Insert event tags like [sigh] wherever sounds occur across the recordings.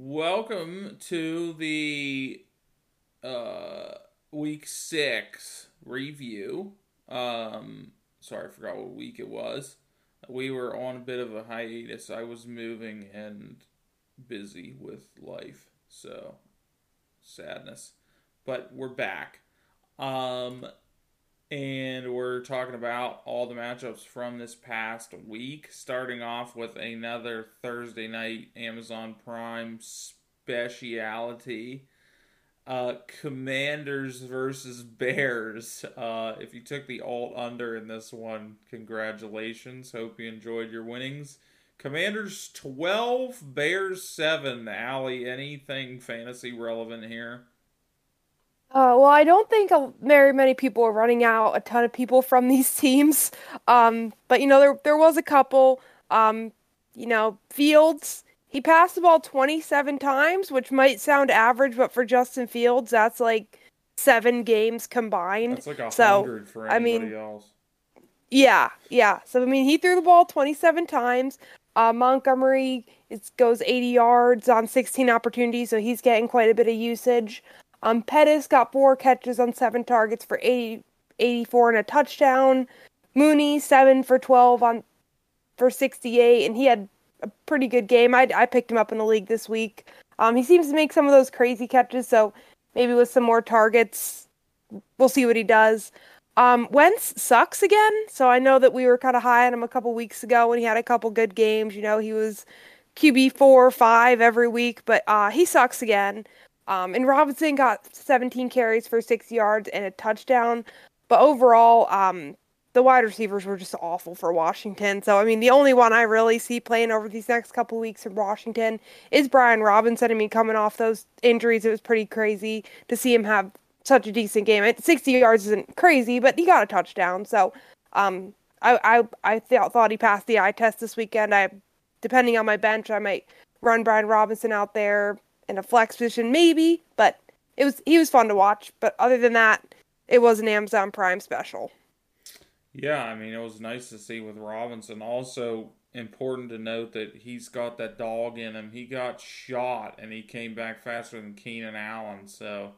Welcome to the uh, week six review. Um, sorry, I forgot what week it was. We were on a bit of a hiatus. I was moving and busy with life, so sadness. But we're back. Um, and we're talking about all the matchups from this past week, starting off with another Thursday night Amazon Prime speciality. Uh, Commanders versus Bears. Uh, if you took the alt under in this one, congratulations. Hope you enjoyed your winnings. Commanders 12, Bears 7. Allie, anything fantasy relevant here? Uh, well, I don't think very many people are running out a ton of people from [laughs] these teams. Um, but you know, there there was a couple. Um, you know, Fields he passed the ball 27 times, which might sound average, but for Justin Fields, that's like seven games combined. That's like a hundred so, for anybody I mean, else. Yeah, yeah. So I mean, he threw the ball 27 times. Uh, Montgomery is, goes 80 yards on 16 opportunities, so he's getting quite a bit of usage. Um, Pettis got four catches on seven targets for 80, 84 and a touchdown. Mooney seven for 12 on for 68, and he had a pretty good game. I, I picked him up in the league this week. Um, he seems to make some of those crazy catches, so maybe with some more targets, we'll see what he does. Um, Wentz sucks again, so I know that we were kind of high on him a couple weeks ago when he had a couple good games. You know, he was QB four or five every week, but uh, he sucks again. Um, and Robinson got 17 carries for six yards and a touchdown. But overall, um, the wide receivers were just awful for Washington. So, I mean, the only one I really see playing over these next couple weeks in Washington is Brian Robinson. I mean, coming off those injuries, it was pretty crazy to see him have such a decent game. At 60 yards isn't crazy, but he got a touchdown. So, um, I I, I th- thought he passed the eye test this weekend. I, depending on my bench, I might run Brian Robinson out there in a flex position, maybe. But it was he was fun to watch. But other than that, it was an Amazon Prime special. Yeah, I mean it was nice to see with Robinson. Also important to note that he's got that dog in him. He got shot and he came back faster than Keenan Allen. So,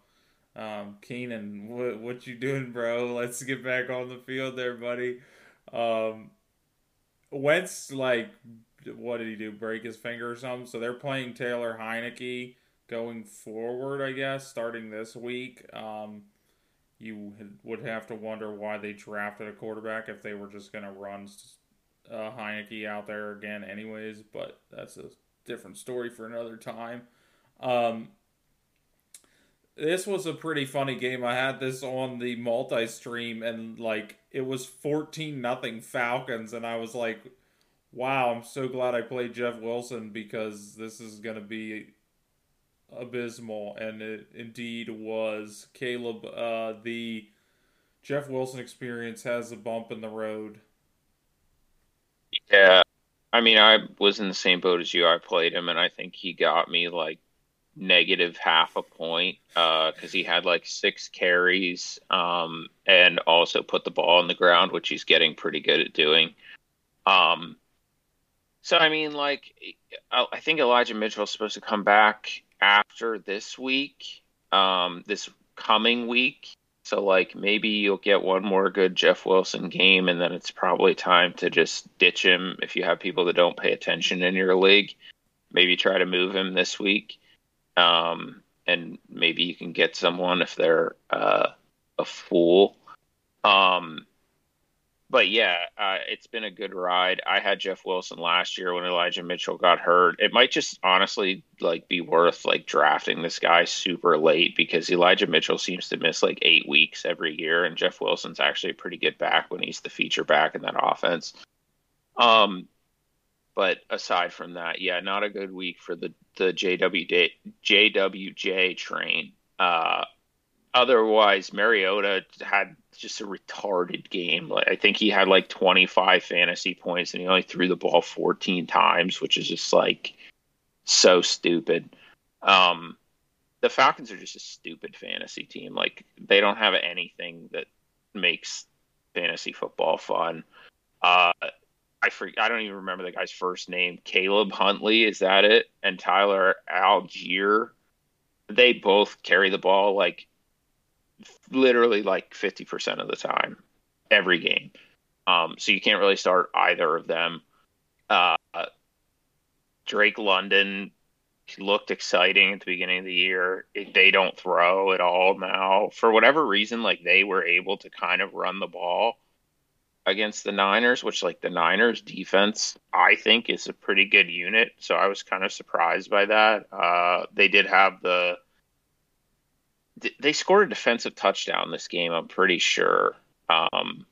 um, Keenan, what what you doing, bro? [laughs] Let's get back on the field there, buddy. Um, Wentz like what did he do? Break his finger or something? So they're playing Taylor Heinicke going forward, I guess, starting this week. Um, you would have to wonder why they drafted a quarterback if they were just going to run uh, Heinicke out there again, anyways. But that's a different story for another time. Um, this was a pretty funny game. I had this on the multi stream, and like it was fourteen nothing Falcons, and I was like, "Wow, I'm so glad I played Jeff Wilson because this is gonna be abysmal, and it indeed was. Caleb, uh, the Jeff Wilson experience has a bump in the road. Yeah, I mean, I was in the same boat as you. I played him, and I think he got me like negative half a point because uh, he had like six carries um, and also put the ball on the ground, which he's getting pretty good at doing. Um, so I mean, like, I think Elijah Mitchell is supposed to come back after this week, um, this coming week. So like maybe you'll get one more good Jeff Wilson game, and then it's probably time to just ditch him if you have people that don't pay attention in your league. Maybe try to move him this week, um, and maybe you can get someone if they're uh, a fool. Um, but yeah, uh, it's been a good ride. I had Jeff Wilson last year when Elijah Mitchell got hurt. It might just honestly like be worth like drafting this guy super late because Elijah Mitchell seems to miss like eight weeks every year, and Jeff Wilson's actually a pretty good back when he's the feature back in that offense. Um, but aside from that, yeah, not a good week for the the JWJ JWJ train. Uh, otherwise, Mariota had just a retarded game. Like, I think he had like 25 fantasy points and he only threw the ball 14 times, which is just like so stupid. Um, the Falcons are just a stupid fantasy team. Like they don't have anything that makes fantasy football fun. Uh, I freak, I don't even remember the guy's first name. Caleb Huntley, is that it? And Tyler Allgeier. They both carry the ball like literally like 50% of the time every game. Um, so you can't really start either of them. Uh, Drake London looked exciting at the beginning of the year. They don't throw at all now. For whatever reason, like they were able to kind of run the ball against the Niners, which like the Niners defense, I think is a pretty good unit. So I was kind of surprised by that. Uh, they did have the they scored a defensive touchdown this game. I'm pretty sure. Um,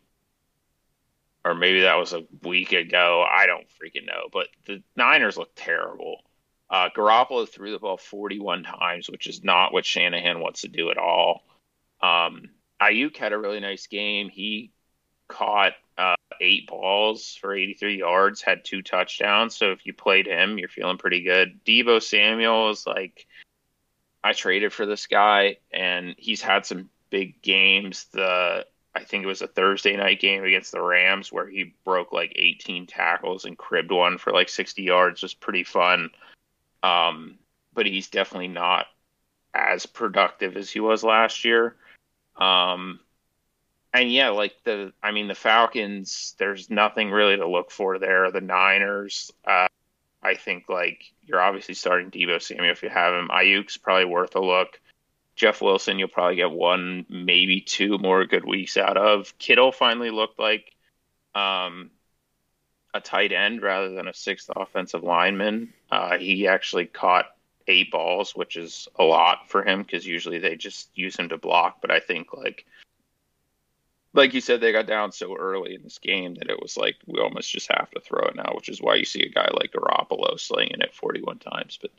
or maybe that was a week ago. I don't freaking know. But the Niners look terrible. Uh, Garoppolo threw the ball 41 times, which is not what Shanahan wants to do at all. Um, Aiyuk had a really nice game. He caught uh, eight balls for 83 yards, had two touchdowns. So if you played him, you're feeling pretty good. Deebo Samuel is like, I traded for this guy, and he's had some big games. The I think it was a Thursday night game against the Rams where he broke like 18 tackles and cribbed one for like 60 yards. Was pretty fun. Um, but he's definitely not as productive as he was last year. Um, and yeah, like the, I mean, the Falcons, there's nothing really to look for there. The Niners, uh, I think like you're obviously starting Deebo Samuel if you have him. Aiyuk's probably worth a look. Jeff Wilson, you'll probably get one, maybe two more good weeks out of. Kittle finally looked like um, a tight end rather than a sixth offensive lineman. Uh, he actually caught eight balls, which is a lot for him because usually they just use him to block. But I think like like you said, they got down so early in this game that it was like we almost just have to throw it now, which is why you see a guy like Garoppolo slinging it 41 times. But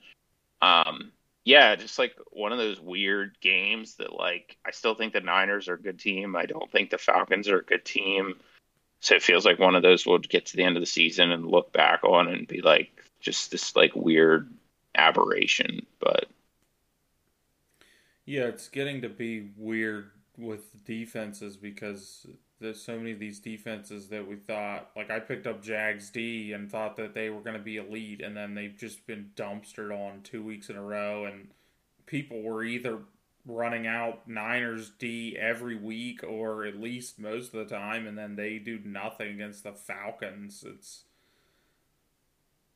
um, yeah, just like one of those weird games that like I still think the Niners are a good team. I don't think the Falcons are a good team. So it feels like one of those we'll get to the end of the season and look back on and be like just this like weird aberration. But yeah, it's getting to be weird with defenses because there's so many of these defenses that we thought like I picked up Jags D and thought that they were going to be elite and then they've just been dumpstered on two weeks in a row and people were either running out Niners D every week or at least most of the time and then they do nothing against the Falcons. It's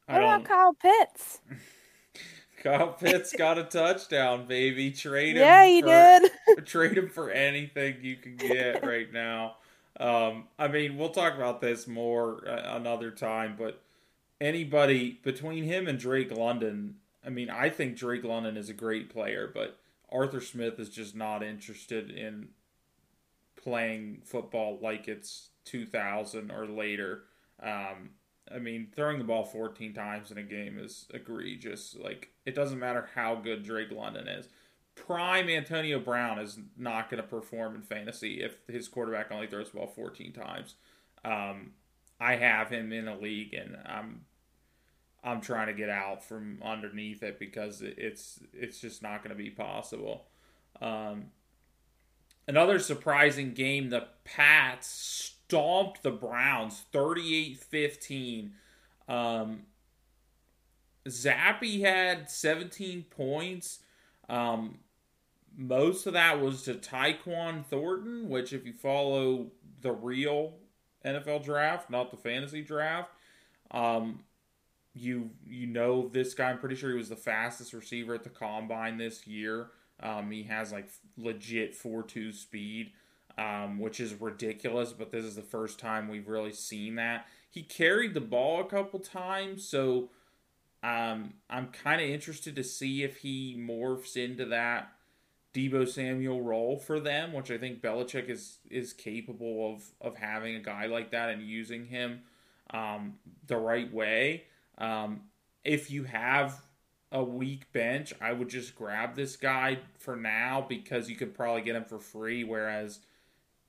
I what about Kyle Pitts? [laughs] Kyle Pitts got a touchdown, baby. Trade him. Yeah, he for, did. [laughs] trade him for anything you can get right now. Um, I mean, we'll talk about this more uh, another time, but anybody between him and Drake London, I mean, I think Drake London is a great player, but Arthur Smith is just not interested in playing football like it's 2000 or later. Um, I mean, throwing the ball 14 times in a game is egregious. Like, it doesn't matter how good Drake London is. Prime Antonio Brown is not going to perform in fantasy if his quarterback only throws the ball 14 times. Um, I have him in a league, and I'm I'm trying to get out from underneath it because it's it's just not going to be possible. Um, another surprising game: the Pats stomped the Browns 38 15. Um, Zappe had 17 points. Um, most of that was to Tyquan Thornton, which, if you follow the real NFL draft, not the fantasy draft, um, you you know this guy. I'm pretty sure he was the fastest receiver at the combine this year. Um, he has like legit four two speed um, which is ridiculous, but this is the first time we've really seen that. He carried the ball a couple times, so um, I'm kind of interested to see if he morphs into that Deebo Samuel role for them, which I think Belichick is is capable of of having a guy like that and using him um, the right way. Um, if you have a weak bench, I would just grab this guy for now because you could probably get him for free. Whereas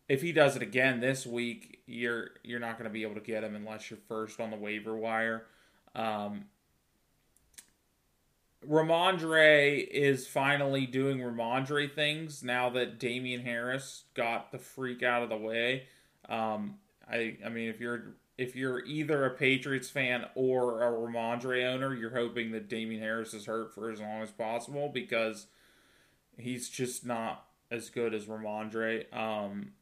if he does it again this week, you're you're not going to be able to get him unless you're first on the waiver wire. Um, Rhamondre is finally doing Rhamondre things now that Damien Harris got the freak out of the way. Um, I I mean, if you're if you're either a Patriots fan or a Rhamondre owner, you're hoping that Damien Harris is hurt for as long as possible because he's just not as good as Rhamondre. Um,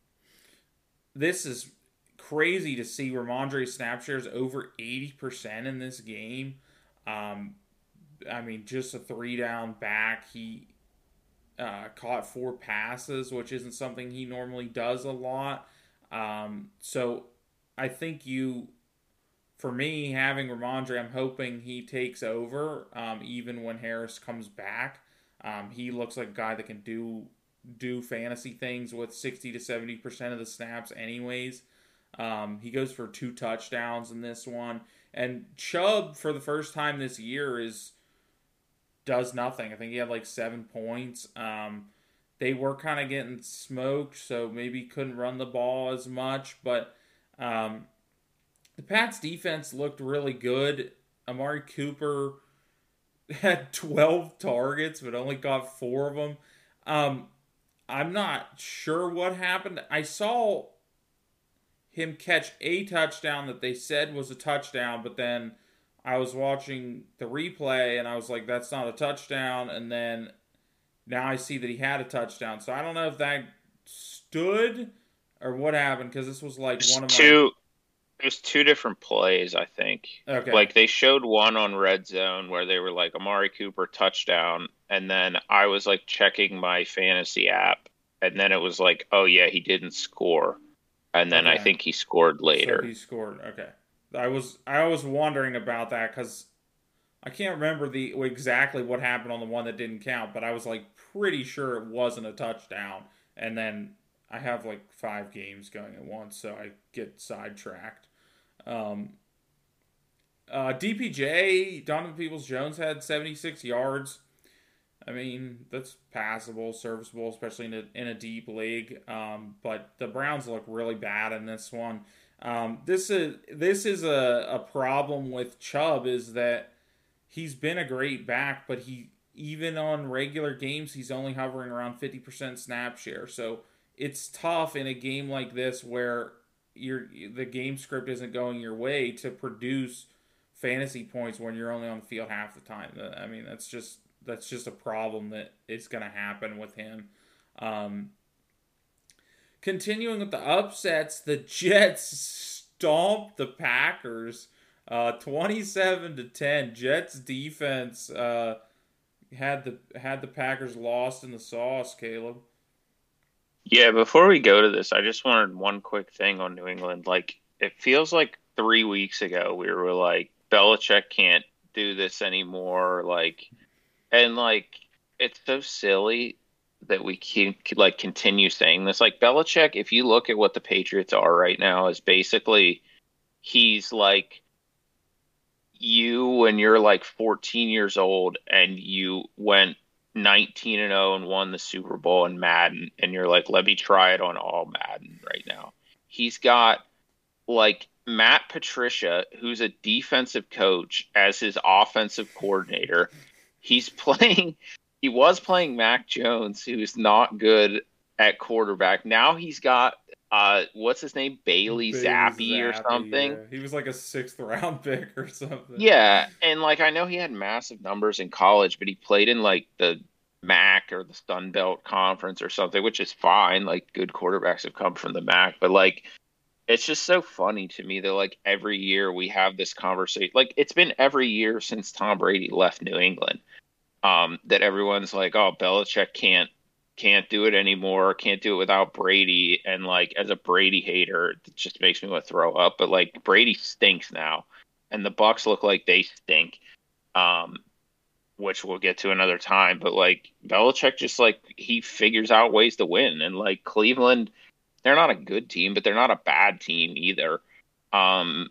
this is crazy to see Rhamondre snap shares over 80% in this game. Um, I mean, just a three down back. He uh, caught four passes, which isn't something he normally does a lot. Um, so I think you, for me, having Rhamondre, I'm hoping he takes over um, even when Harris comes back. Um, he looks like a guy that can do do fantasy things with 60 to 70 percent of the snaps, anyways. Um, he goes for two touchdowns in this one, and Chubb for the first time this year is does nothing. I think he had like seven points. Um, they were kind of getting smoked, so maybe couldn't run the ball as much. But um, the Pats defense looked really good. Amari Cooper [laughs] had 12 targets, but only got four of them. Um, I'm not sure what happened. I saw him catch a touchdown that they said was a touchdown, but then I was watching the replay and I was like, that's not a touchdown. And then now I see that he had a touchdown. So I don't know if that stood or what happened because this was like There's one of two. There's two different plays, I think. Okay. Like they showed one on red zone where they were like Amari Cooper touchdown, and then I was like checking my fantasy app, and then it was like, oh yeah, he didn't score, and then I think he scored later. So he scored. Okay. I was I was wondering about that because I can't remember the exactly what happened on the one that didn't count, but I was like pretty sure it wasn't a touchdown. And then I have like five games going at once, so I get sidetracked. Um, uh, DPJ Donovan Peoples Jones had seventy six yards. I mean, that's passable, serviceable, especially in a, in a deep league. Um, but the Browns look really bad in this one. Um, this is this is a, a problem with Chubb is that he's been a great back, but he even on regular games he's only hovering around fifty percent snap share. So it's tough in a game like this where your the game script isn't going your way to produce fantasy points when you're only on the field half the time. I mean that's just that's just a problem that is going to happen with him. Um, continuing with the upsets, the Jets stomped the Packers, uh, twenty-seven to ten. Jets defense uh, had the had the Packers lost in the sauce. Caleb. Yeah, before we go to this, I just wanted one quick thing on New England. Like, it feels like three weeks ago we were like, Belichick can't do this anymore. Like, and like, it's so silly that we can like continue saying this. Like, Belichick, if you look at what the Patriots are right now, is basically he's like you when you're like 14 years old and you went 19 and 0 and won the Super Bowl in Madden and you're like let me try it on all Madden right now. He's got like Matt Patricia who's a defensive coach as his offensive coordinator. He's [laughs] playing he was playing Mac Jones who's not good at quarterback. Now he's got uh what's his name Bailey, Zappe, or something. yeah. He was like a sixth round [laughs] pick or something. Yeah, and like I know he had massive numbers in college, but he played in like the MAC or the Sun Belt Conference or something, which is fine. Like good quarterbacks have come from the MAC, but like it's just so funny to me that like every year we have this conversation. Like it's been every year since Tom Brady left New England. Um, that everyone's like, oh, Belichick can't can't do it anymore, can't do it without Brady. And like as a Brady hater, it just makes me want to throw up. But like Brady stinks now. And the Bucs look like they stink. Um, which we'll get to another time. But like Belichick just like he figures out ways to win. And like Cleveland, they're not a good team, but they're not a bad team either. Um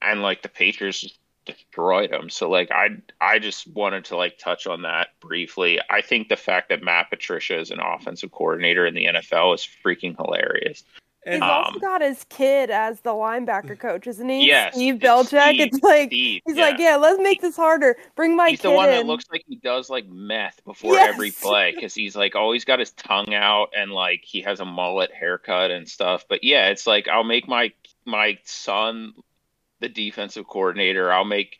and like the Patriots just destroyed them. So like I I just wanted to like touch on that briefly. I think the fact that Matt Patricia is an offensive coordinator in the NFL is freaking hilarious. He's And also Um, got his kid as the linebacker coach, isn't he? Yes, Steve it's Belichick. Steve, it's like Steve, he's yeah. like, yeah, let's make this harder. Bring my he's the one in. that looks like he does like meth before Yes. every play because he's like always got his tongue out and like he has a mullet haircut and stuff. But yeah, it's like I'll make my my son the defensive coordinator. I'll make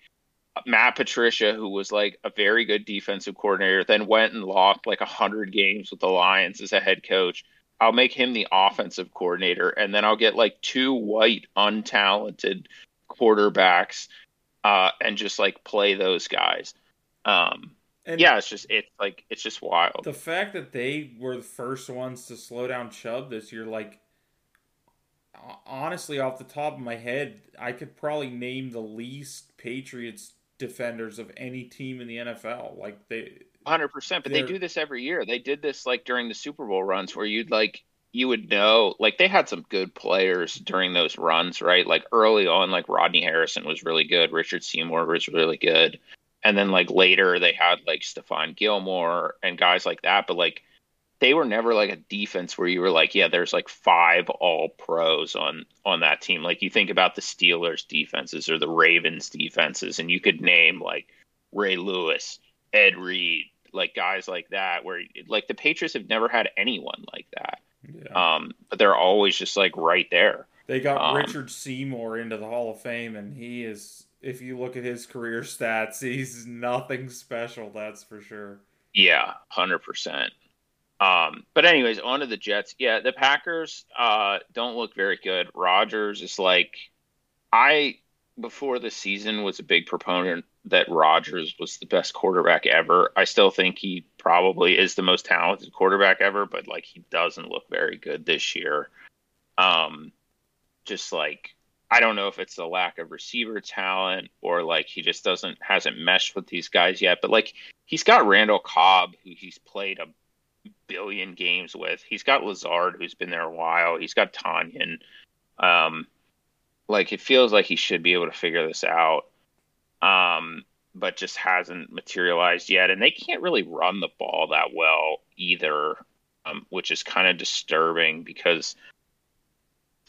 Matt Patricia, who was like a very good defensive coordinator, then went and lost like a hundred games with the Lions as a head coach. I'll make him the offensive coordinator, and then I'll get like two white, untalented quarterbacks, uh, and just like play those guys. Um, and yeah, it's just it's like it's just wild. The fact that they were the first ones to slow down Chubb this year, like honestly, off the top of my head, I could probably name the least Patriots defenders of any team in the NFL. Like they, hundred percent. But they do this every year. They did this like during the Super Bowl runs, where you'd like you would know like they had some good players during those runs, right? Like early on, like Rodney Harrison was really good. Richard Seymour was really good and then like later they had like Stephon Gilmore and guys like that, but like they were never like a defense where you were like, yeah, there's like five all pros on on that team. Like you think about the Steelers defenses or the Ravens defenses, and you could name like Ray Lewis, Ed Reed, like guys like that, where like the Patriots have never had anyone like that. Yeah. Um, but they're always just like right there. They got um, Richard Seymour into the Hall of Fame, and he is if you look at his career stats, he's nothing special. That's for sure. Yeah, hundred percent. Um, but anyways, on to the Jets. Yeah, the Packers uh, don't look very good. Rodgers is like, I before the season was a big proponent that Rodgers was the best quarterback ever. I still think he probably is the most talented quarterback ever, but like he doesn't look very good this year. Um, just like I don't know if it's the lack of receiver talent or like he just doesn't hasn't meshed with these guys yet. But like he's got Randall Cobb, who he's played a billion games with. He's got Lazard, who's been there a while. He's got Tonyan. Um, like it feels like he should be able to figure this out, um, but just hasn't materialized yet. And they can't really run the ball that well either, um, which is kind of disturbing because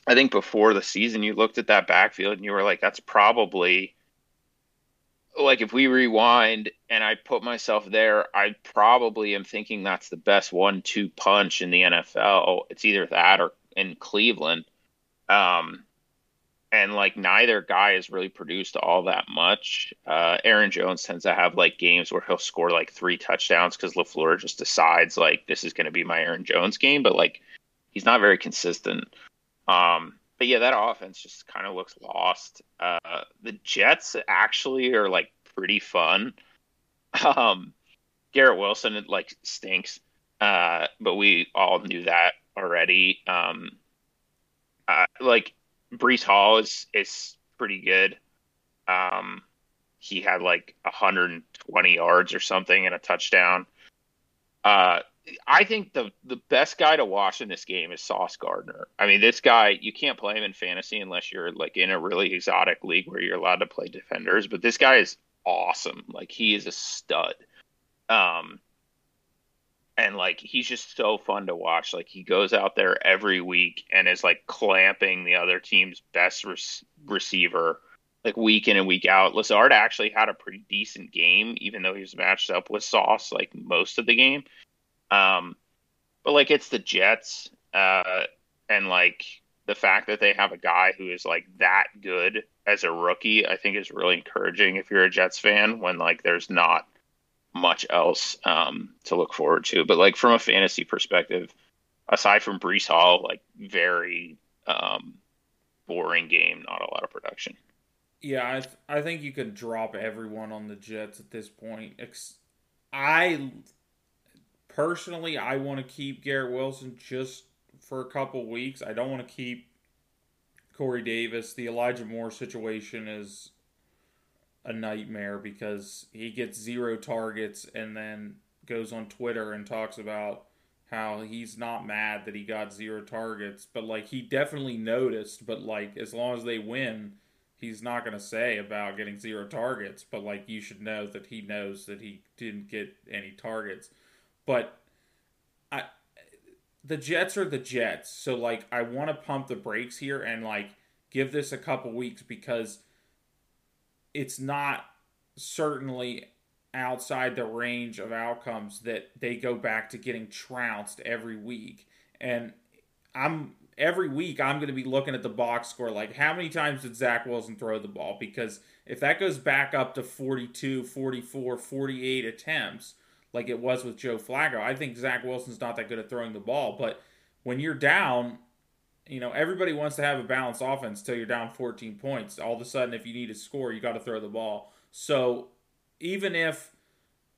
I think before the season, you looked at that backfield and you were like, that's probably like if we rewind and I put myself there, I probably am thinking that's the best one two punch in the NFL. It's either that or in Cleveland. Um, and like neither guy has really produced all that much. Uh, Aaron Jones tends to have like games where he'll score like three touchdowns because LaFleur just decides like this is going to be my Aaron Jones game, but like he's not very consistent. Um, but yeah, that offense just kind of looks lost. Uh, the Jets actually are like pretty fun. [laughs] Um, Garrett Wilson it like stinks, uh, but we all knew that already. Um, uh, like Breece Hall is is pretty good. Um, he had like 120 yards or something and a touchdown. Uh, I think the the best guy to watch in this game is Sauce Gardner. I mean, this guy you can't play him in fantasy unless you're like in a really exotic league where you're allowed to play defenders. But this guy is awesome. Like he is a stud. Um, and like he's just so fun to watch. Like he goes out there every week and is like clamping the other team's best receiver like week in and week out. Lazard actually had a pretty decent game, even though he was matched up with Sauce like most of the game. Um, but like it's the Jets, uh, and like the fact that they have a guy who is like that good as a rookie, I think is really encouraging if you're a Jets fan when like there's not much else um, to look forward to. But like from a fantasy perspective, aside from Breece Hall, like very um, boring game, not a lot of production. Yeah, I th- I think you could drop everyone on the Jets at this point. Ex- I personally, I want to keep Garrett Wilson just for a couple weeks. I don't want to keep Corey Davis. The Elijah Moore situation is a nightmare because he gets zero targets and then goes on Twitter and talks about how he's not mad that he got zero targets, but like he definitely noticed, but like as long as they win, he's not going to say about getting zero targets, but like you should know that he knows that he didn't get any targets. But I the Jets are the Jets. So like I want to pump the brakes here and like give this a couple weeks because it's not certainly outside the range of outcomes that they go back to getting trounced every week. And I'm every week I'm going to be looking at the box score like how many times did Zach Wilson throw the ball because if that goes back up to 42, 44, 48 attempts like it was with Joe Flacco, I think Zach Wilson's not that good at throwing the ball, but when you're down, you know, everybody wants to have a balanced offense till you're down 14 points. All of a sudden if you need to score, you got to throw the ball. So even if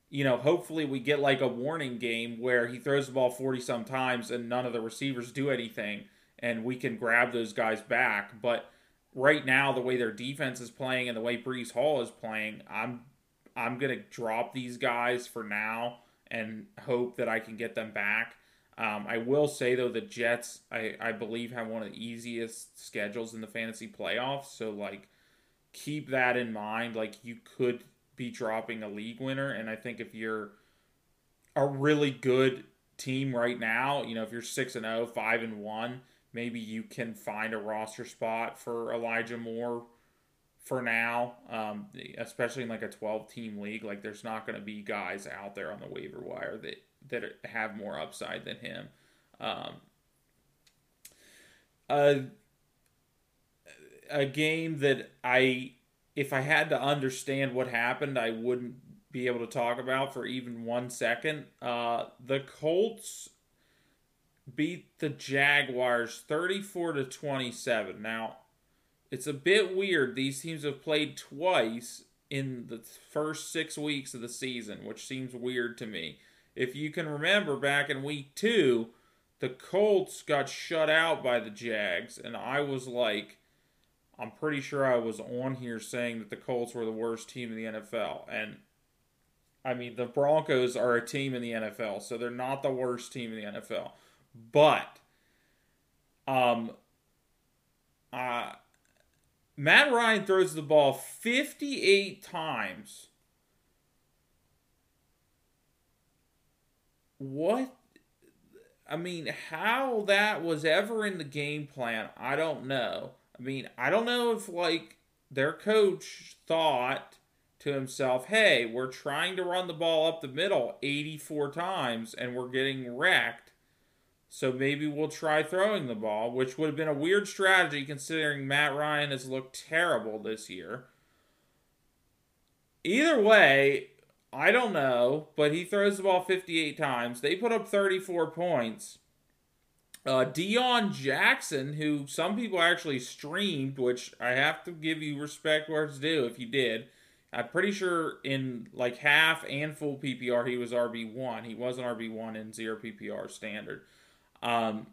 you know, hopefully we get like a warning game where he throws the ball 40 some times and none of the receivers do anything and we can grab those guys back. But right now, the way their defense is playing and the way Breece Hall is playing, I'm I'm gonna drop these guys for now and hope that I can get them back. Um, I will say though, the Jets, I, I believe, have one of the easiest schedules in the fantasy playoffs. So like, keep that in mind. Like, you could be dropping a league winner, and I think if you're a really good team right now, you know, if you're six and 0, 5 and one, maybe you can find a roster spot for Elijah Moore for now, um, especially in like a 12 team league. Like, there's not going to be guys out there on the waiver wire that, that have more upside than him. Um, a, a game that I, if I had to understand what happened, I wouldn't be able to talk about for even one second. Uh, the Colts beat the Jaguars 34 to 27. Now, it's a bit weird. These teams have played twice in the first 6 weeks of the season, which seems weird to me. If you can remember back in week 2, the Colts got shut out by the Jags and I was like I'm pretty sure I was on here saying that the Colts were the worst team in the NFL and I mean, the Broncos are a team in the NFL, so they're not the worst team in the NFL. But um uh Matt Ryan throws the ball 58 times. What I mean, how that was ever in the game plan, I don't know. I mean, I don't know if like their coach thought to himself, "Hey, we're trying to run the ball up the middle 84 times and we're getting wrecked." So maybe we'll try throwing the ball, which would have been a weird strategy considering Matt Ryan has looked terrible this year. Either way, I don't know, but he throws the ball 58 times. They put up 34 points. Uh, Deon Jackson, who some people actually streamed, which I have to give you respect where it's due if you did. I'm pretty sure in like half and full PPR he was RB1. He wasn't RB1 in zero PPR standard. Um,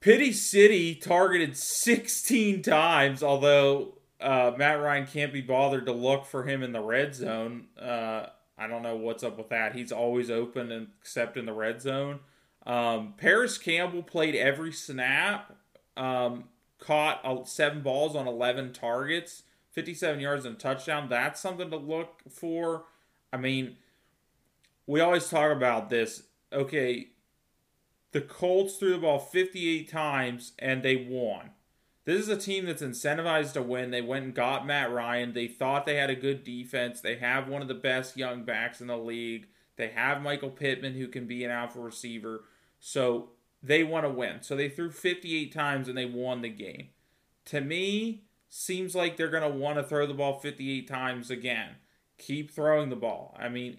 Pity City targeted 16 times, although uh, Matt Ryan can't be bothered to look for him in the red zone. Uh, I don't know what's up with that. He's always open and except in the red zone. Um, Parris Campbell played every snap, um, caught seven balls on 11 targets, 57 yards and a touchdown. That's something to look for. I mean, we always talk about this. Okay, the Colts threw the ball 58 times and they won. This is a team that's incentivized to win. They went and got Matt Ryan. They thought they had a good defense. They have one of the best young backs in the league. They have Michael Pittman who can be an alpha receiver. So they want to win. So they threw 58 times and they won the game. To me, seems like they're going to want to throw the ball 58 times again. Keep throwing the ball. I mean,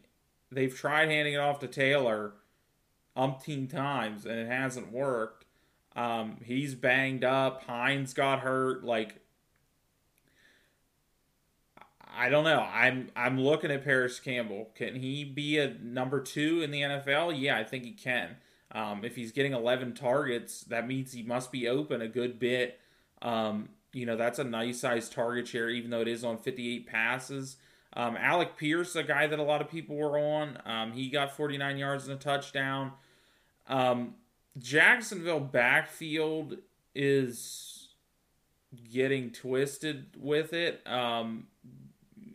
they've tried handing it off to Taylor umpteen times and it hasn't worked. Um, he's banged up. Hines got hurt. Like, I don't know. I'm I'm looking at Parris Campbell. Can he be a number two in the NFL? Yeah, I think he can. Um, if he's getting 11 targets, that means he must be open a good bit. Um, you know, that's a nice size target share, even though it is on 58 passes. Um, Alec Pierce, a guy that a lot of people were on, um, he got 49 yards and a touchdown. Um, Jacksonville backfield is getting twisted with it. Um,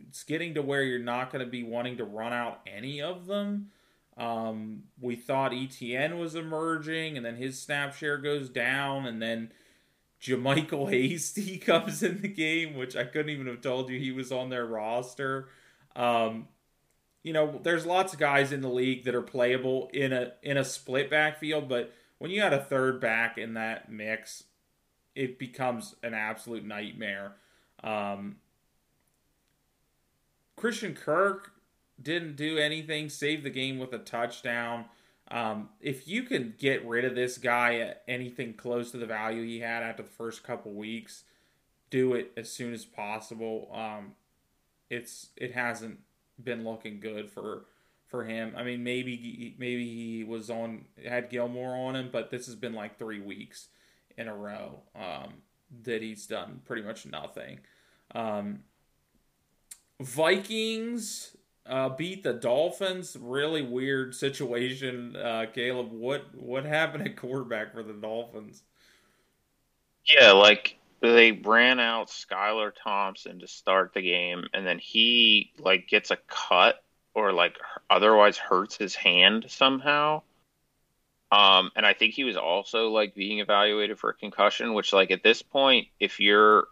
it's getting to where you're not going to be wanting to run out any of them. Um, we thought ETN was emerging, and then his snap share goes down, and then JaMycal [laughs] Hasty comes in the game, which I couldn't even have told you he was on their roster. Um, you know, there's lots of guys in the league that are playable in a in a split backfield, but when you got a third back in that mix, it becomes an absolute nightmare. Um, Christian Kirk didn't do anything, save the game with a touchdown. Um, if you can get rid of this guy at anything close to the value he had after the first couple weeks, do it as soon as possible. Um, it's it hasn't been looking good for for him. I mean, maybe maybe he was on had Gilmore on him, but this has been like three weeks in a row um, that he's done pretty much nothing. Um, Vikings uh, beat the Dolphins. Really weird situation. Uh, Caleb, what what happened at quarterback for the Dolphins? Yeah, like they ran out Skylar Thompson to start the game, and then he like gets a cut or like otherwise hurts his hand somehow. Um, and I think he was also like being evaluated for a concussion, which like at this point, if you're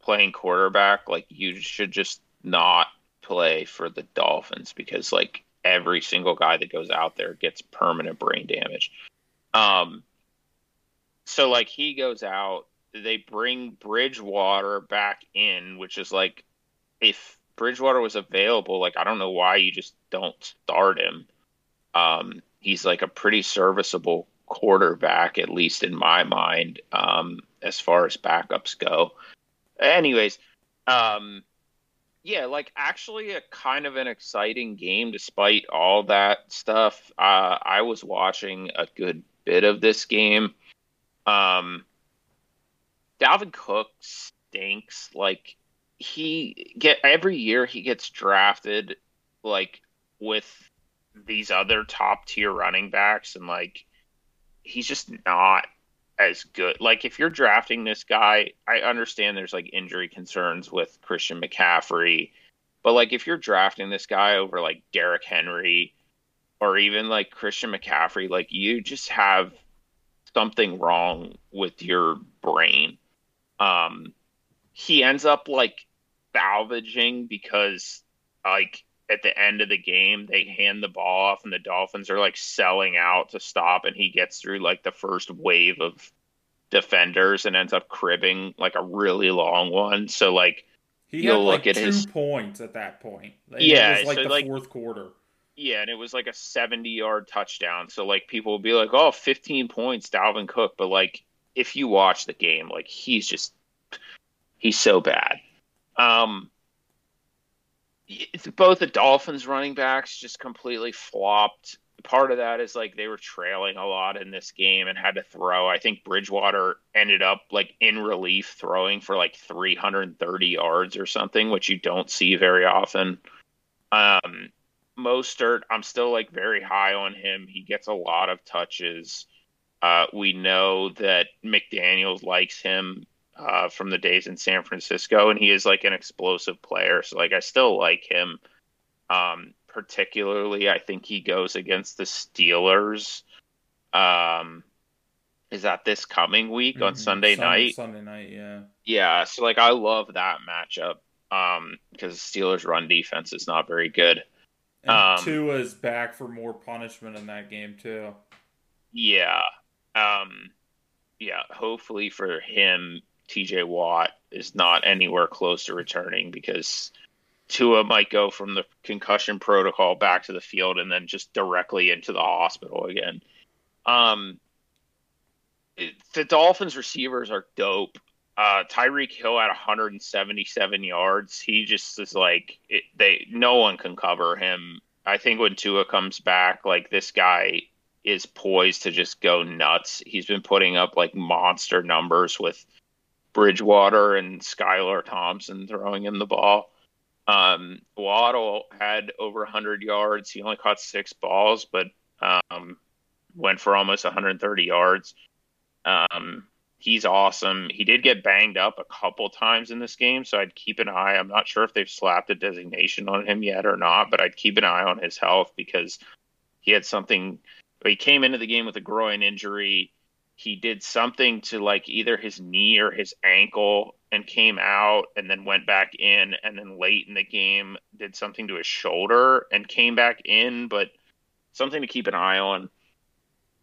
playing quarterback, like you should just not play for the Dolphins because like every single guy that goes out there gets permanent brain damage. Um, so like he goes out, they bring Bridgewater back in, which is like if Bridgewater was available, like I don't know why you just don't start him. Um, he's like a pretty serviceable quarterback, at least in my mind, um, as far as backups go. Anyways, um, yeah, like actually a kind of an exciting game despite all that stuff. Uh, I was watching a good bit of this game. Um, Dalvin Cook stinks. Like he get every year he gets drafted like with these other top tier running backs and like he's just not as good. Like if you're drafting this guy, I understand there's like injury concerns with Christian McCaffrey, but like if you're drafting this guy over like Derrick Henry or even like Christian McCaffrey, like you just have something wrong with your brain. Um he ends up like salvaging because like at the end of the game they hand the ball off and the Dolphins are like selling out to stop and he gets through like the first wave of defenders and ends up cribbing like a really long one. So like he look like at two his points at that point. yeah, it was like so the like, fourth quarter. Yeah, and it was like a 70 yard touchdown. So like people will be like, "Oh, 15 points, Dalvin Cook," but like if you watch the game, like he's just he's so bad. Um both the Dolphins running backs just completely flopped. Part of that is like they were trailing a lot in this game and had to throw. I think Bridgewater ended up like in relief throwing for like 330 yards or something, which you don't see very often. Um, Mostert, I'm still like very high on him. He gets a lot of touches. Uh, we know that McDaniels likes him uh, from the days in San Francisco, and he is like an explosive player. So like I still like him. Um, particularly, I think he goes against the Steelers. Um, is that this coming week mm-hmm. on Sunday, Sunday, night? Sunday night, yeah. Yeah, so like I love that matchup um, because Steelers' run defense is not very good. And um, Tua is back for more punishment in that game too. Yeah, um, yeah. Hopefully for him, TJ Watt is not anywhere close to returning because Tua might go from the concussion protocol back to the field and then just directly into the hospital again. Um, the Dolphins receivers are dope. Uh, Tyreek Hill at 177 yards. He just is like it, they. No one can cover him. I think when Tua comes back, like this guy is poised to just go nuts. He's been putting up like monster numbers with Bridgewater and Skylar Thompson throwing him the ball. Um, Waddle had over 100 yards. He only caught six balls, but um, went for almost 130 yards. Um, he's awesome. He did get banged up a couple times in this game, so I'd keep an eye. I'm not sure if they've slapped a designation on him yet or not, but I'd keep an eye on his health because he had something. He came into the game with a groin injury he did something to like either his knee or his ankle and came out and then went back in and then late in the game did something to his shoulder and came back in but something to keep an eye on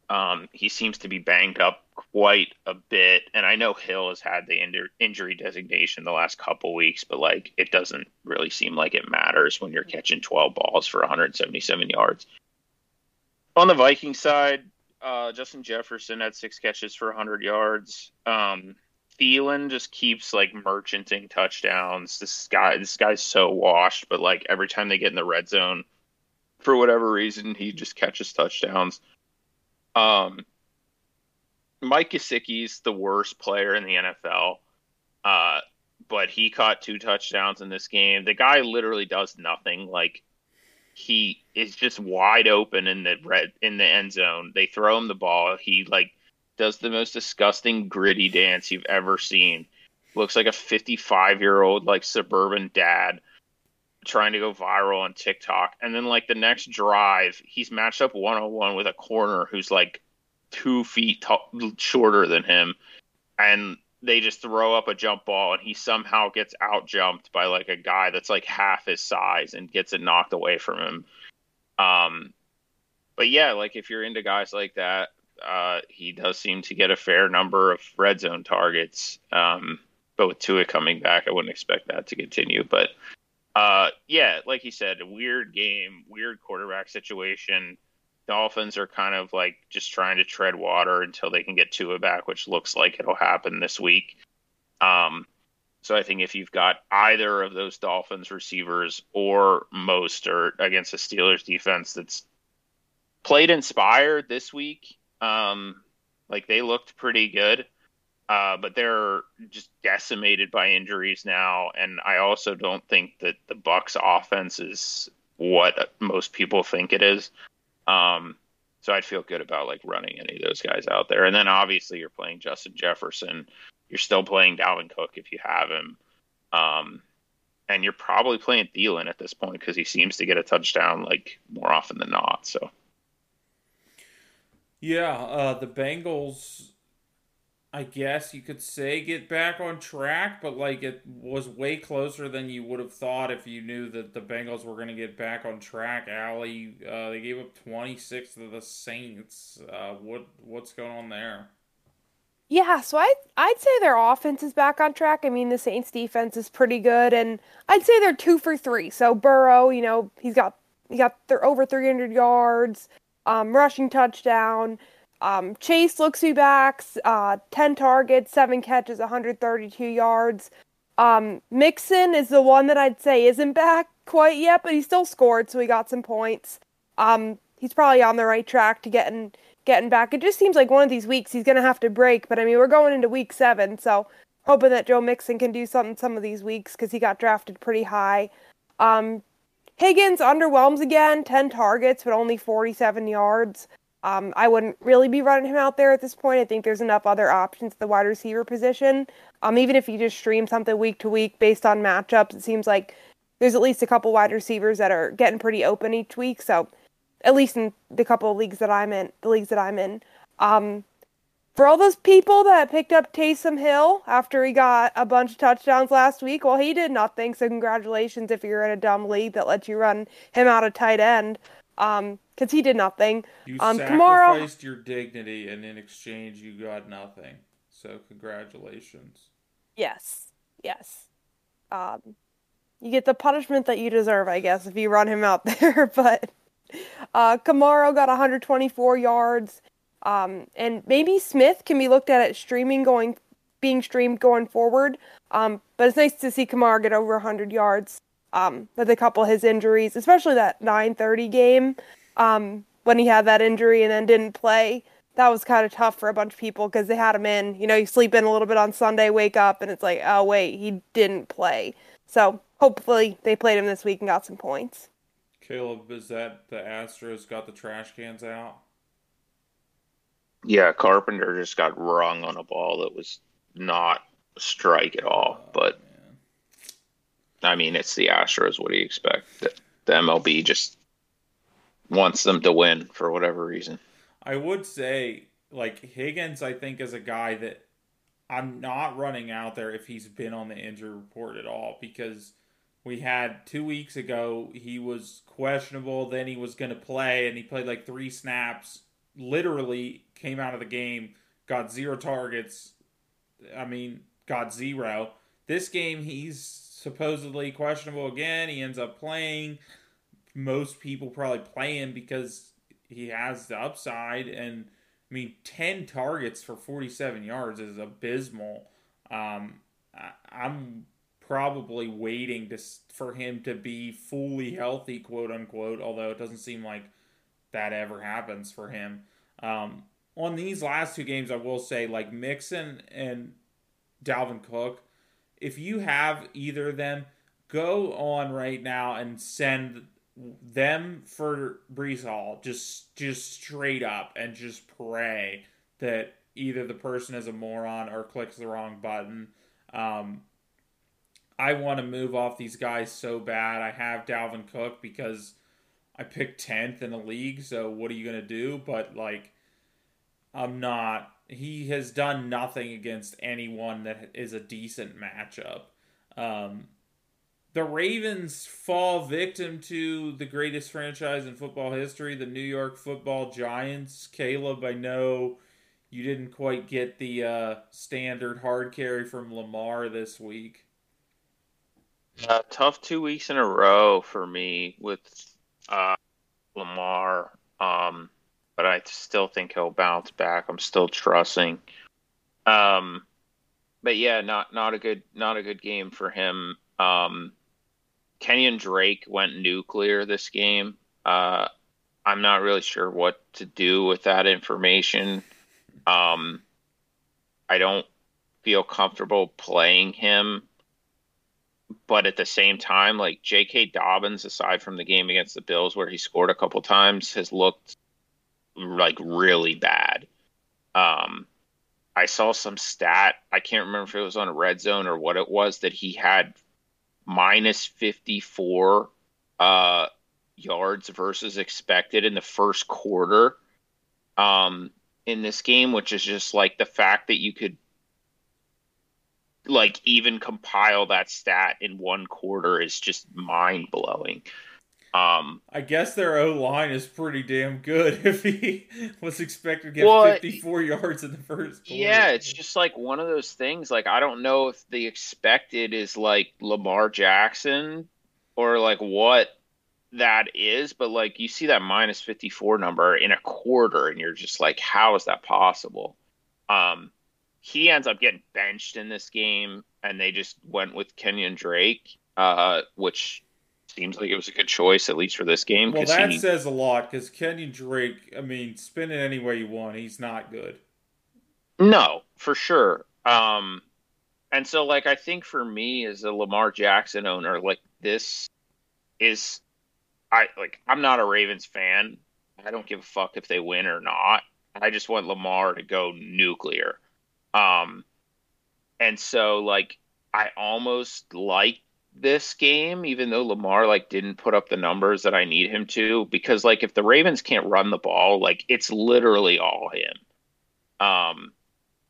Um, he seems to be banged up quite a bit, and I know Hill has had the injury designation the last couple weeks, but like it doesn't really seem like it matters when you're catching 12 balls for 177 yards. On the Viking side, uh, Justin Jefferson had six catches for 100 yards. Um, Thielen just keeps like merchanting touchdowns. This guy, this guy's so washed, but like every time they get in the red zone, for whatever reason, he just catches touchdowns. Um, Mike Gesicki's the worst player in the NFL, uh, but he caught two touchdowns in this game. The guy literally does nothing. Like he is just wide open in the red in the end zone. They throw him the ball. He like does the most disgusting gritty dance you've ever seen. Looks like a 55 year old like suburban dad trying to go viral on TikTok. And then like the next drive, he's matched up one on one with a corner who's like two feet t- shorter than him, and they just throw up a jump ball, and he somehow gets out jumped by like a guy that's like half his size and gets it knocked away from him. Um, but yeah, like if you're into guys like that, uh, he does seem to get a fair number of red zone targets. Um, but with Tua coming back, I wouldn't expect that to continue. But uh, yeah, like you said, a weird game, weird quarterback situation. Dolphins are kind of like just trying to tread water until they can get Tua back, which looks like it'll happen this week. Um, so I think if you've got either of those Dolphins receivers or most or against the Steelers defense that's played inspired this week, um, like they looked pretty good, uh, but they're just decimated by injuries now. And I also don't think that the Bucs offense is what most people think it is. Um, so I'd feel good about like running any of those guys out there. And then obviously you're playing Justin Jefferson. You're still playing Dalvin Cook if you have him. Um, and you're probably playing Thielen at this point because he seems to get a touchdown like more often than not. So. Yeah, uh, the Bengals I guess you could say get back on track, but like it was way closer than you would have thought if you knew that the Bengals were going to get back on track. Allie, uh, they gave up 26 to the Saints. Uh, what what's going on there? Yeah, so I I'd say their offense is back on track. I mean, the Saints defense is pretty good, and I'd say they're two for three. So Burrow, you know, he's got he got they're over 300 yards, um, rushing touchdown. Um, Chase looks to be back, uh, 10 targets, 7 catches, 132 yards. Um, Mixon is the one that I'd say isn't back quite yet, but he still scored, so he got some points. Um, he's probably on the right track to getting getting back. It just seems like one of these weeks he's gonna have to break, but I mean we're going into week seven, so hoping that Joe Mixon can do something some of these weeks because he got drafted pretty high. Um, Higgins underwhelms again, 10 targets but only 47 yards. Um, I wouldn't really be running him out there at this point. I think there's enough other options at the wide receiver position. Um, even if you just stream something week to week based on matchups, it seems like there's at least a couple wide receivers that are getting pretty open each week. So, at least in the couple of leagues that I'm in, the leagues that I'm in. Um, for all those people that picked up Taysom Hill after he got a bunch of touchdowns last week, well, he did nothing. So, congratulations if you're in a dumb league that lets you run him out of tight end. Um, because he did nothing. You um, sacrificed Kamara, your dignity, and in exchange, you got nothing. So congratulations. Yes, yes. Um, you get the punishment that you deserve, I guess, if you run him out [laughs] there. but uh, Kamara got 124 yards, um, and maybe Smith can be looked at at streaming going, being streamed going forward. Um, but it's nice to see Kamara get over 100 yards um, with a couple of his injuries, especially that 9:30 game um, when he had that injury and then didn't play. That was kind of tough for a bunch of people because they had him in. You know, you sleep in a little bit on Sunday, wake up, and it's like, oh wait, he didn't play. So hopefully they played him this week and got some points. Caleb, is that the Astros got the trash cans out? Yeah, Carpenter just got rung on a ball that was not a strike at all. But man. I mean, it's the Astros. What do you expect? The, the MLB just wants them to win for whatever reason. I would say like Higgins I think is a guy that I'm not running out there if he's been on the injury report at all because we had 2 weeks ago he was questionable then he was going to play and he played like 3 snaps literally came out of the game, got zero targets. I mean, got zero. This game, he's supposedly questionable again. He ends up playing. Most people probably play him because he has the upside. And I mean, 10 targets for 47 yards is abysmal. Um, I, I'm probably waiting to for him to be fully healthy, quote unquote. Although it doesn't seem like that ever happens for him. Um, on these last two games, I will say like Mixon and Dalvin Cook. If you have either of them, go on right now and send them for Breece Hall. Just just straight up and just pray that either the person is a moron or clicks the wrong button. Um, I want to move off these guys so bad. I have Dalvin Cook because I picked 10th in the league, so what are you going to do? But, like, I'm not. He has done nothing against anyone that is a decent matchup. Um, the Ravens fall victim to the greatest franchise in football history, the New York football Giants. Caleb, I know you didn't quite get the uh, standard hard carry from Lamar this week. Uh, tough two weeks in a row for me with uh, Lamar, um, but I still think he'll bounce back. I'm still trusting. Um, but yeah, not not a good not a good game for him. Um, Kenyan Drake went nuclear this game. Uh, I'm not really sure what to do with that information. Um, I don't feel comfortable playing him but at the same time, like J.K. Dobbins, aside from the game against the Bills where he scored a couple times, has looked like really bad. Um, I saw some stat. I can't remember if it was on a red zone or what it was that he had minus 54 uh, yards versus expected in the first quarter um, in this game, which is just like the fact that you could like even compile that stat in one quarter is just mind blowing. Um, I guess their O line is pretty damn good [laughs] if he was expected to get well, 54 yards in the first quarter. Yeah, it's just like one of those things. Like, I don't know if the expected is like Lamar Jackson or like what that is, but like you see that minus 54 number in a quarter and you're just like, how is that possible? Um, he ends up getting benched in this game, and they just went with Kenyan Drake, uh, which seems like it was a good choice at least for this game. Well, that he, says a lot because Kenyan Drake. I mean, spin it any way you want. He's not good. No, for sure. Um, and so, like, I think for me as a Lamar Jackson owner, like this is, I like. I'm not a Ravens fan. I don't give a fuck if they win or not. I just want Lamar to go nuclear. Um, and so like I almost like this game, even though Lamar like didn't put up the numbers that I need him to, because like if the Ravens can't run the ball, like it's literally all him. Um,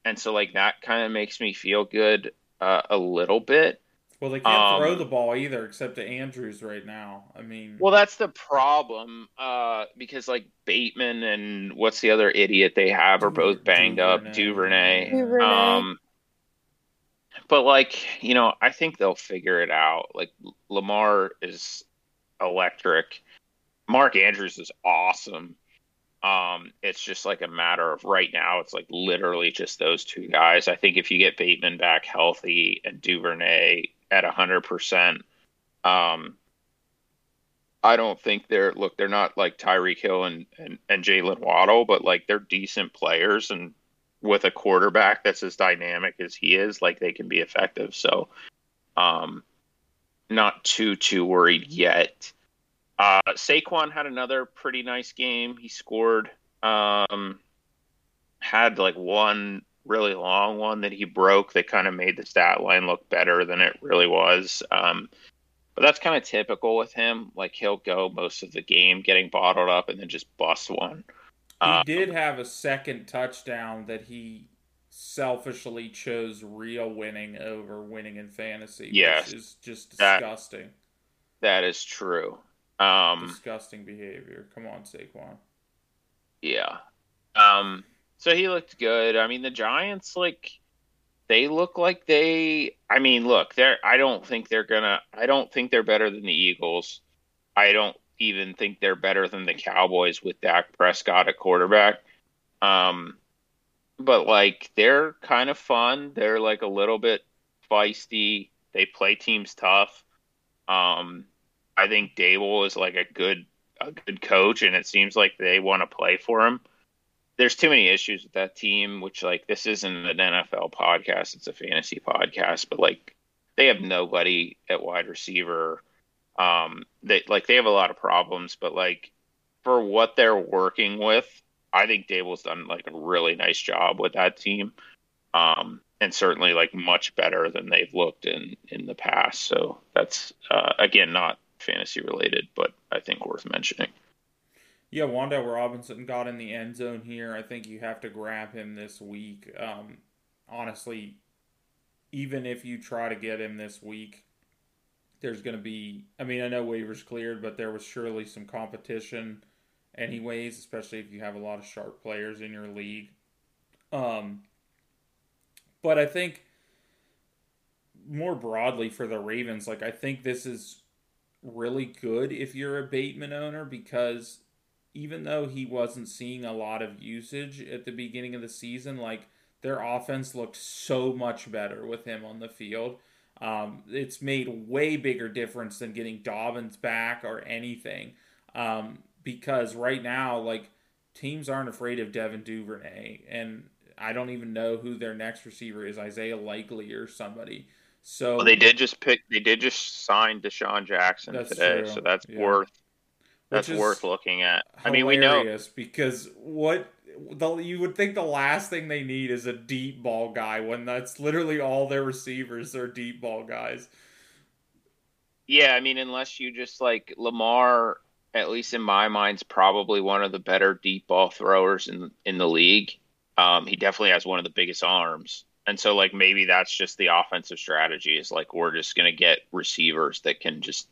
and so like that kind of makes me feel good uh, a little bit. Well, they can't um, throw the ball either, except to Andrews right now. I mean, well, that's the problem uh, because like Bateman and what's the other idiot they have are both banged Duvernay. up. Duvernay. Duvernay. Um, but like you know, I think they'll figure it out. Like Lamar is electric. Mark Andrews is awesome. Um, it's just like a matter of right now. It's like literally just those two guys. I think if you get Bateman back healthy and Duvernay at hundred percent. Um, I don't think they're look. They're not like Tyreek Hill and and, and Jaylen Waddle, but like they're decent players, and with a quarterback that's as dynamic as he is, like they can be effective. So, um, not too too worried yet. Uh, Saquon had another pretty nice game. He scored. Um, had like one really long one that he broke that kind of made the stat line look better than it really was. Um, but that's kind of typical with him. Like he'll go most of the game getting bottled up and then just bust one. He um, did have a second touchdown that he selfishly chose real winning over winning in fantasy. Yes, is just disgusting. that, that is true. Um, disgusting behavior. Come on, Saquon. Yeah. Um, so he looked good. I mean, the Giants like they look like they. I mean, look, they're. I don't think they're gonna. I don't think they're better than the Eagles. I don't even think they're better than the Cowboys with Dak Prescott at quarterback. Um, but like they're kind of fun. They're like a little bit feisty. They play teams tough. Um, I think Daboll is like a good a good coach, and it seems like they want to play for him. There's too many issues with that team, which like this isn't an NFL podcast; it's a fantasy podcast. But like they have nobody at wide receiver. Um, they like they have a lot of problems, but like for what they're working with, I think Daboll's done like a really nice job with that team. Um, and certainly like much better than they've looked in in the past. So that's uh, again not fantasy related, but I think worth mentioning. Yeah, Wan'Dale Robinson got in the end zone here. I think you have to grab him this week. Um, honestly, even if you try to get him this week, there's going to be. I mean, I know waivers cleared, but there was surely some competition, anyways. Especially if you have a lot of sharp players in your league. Um, but I think more broadly for the Ravens, like I think this is really good if you're a Bateman owner because even though he wasn't seeing a lot of usage at the beginning of the season, like their offense looked so much better with him on the field. Um, it's made way bigger difference than getting Dobbins back or anything. Um, because right now, like teams aren't afraid of Devin Duvernay, and I don't even know who their next receiver is, Isaiah Likely or somebody. So well, they did just pick. They did just sign DeSean Jackson today, true. so that's yeah. worth. That's worth looking at. I mean, we know because what the, you would think the last thing they need is a deep ball guy when that's literally all their receivers are deep ball guys. Yeah, I mean, unless you just like Lamar, at least in my mind, is probably one of the better deep ball throwers in in the league. Um, he definitely has one of the biggest arms. And so, like, maybe that's just the offensive strategy is like, we're just to get receivers that can just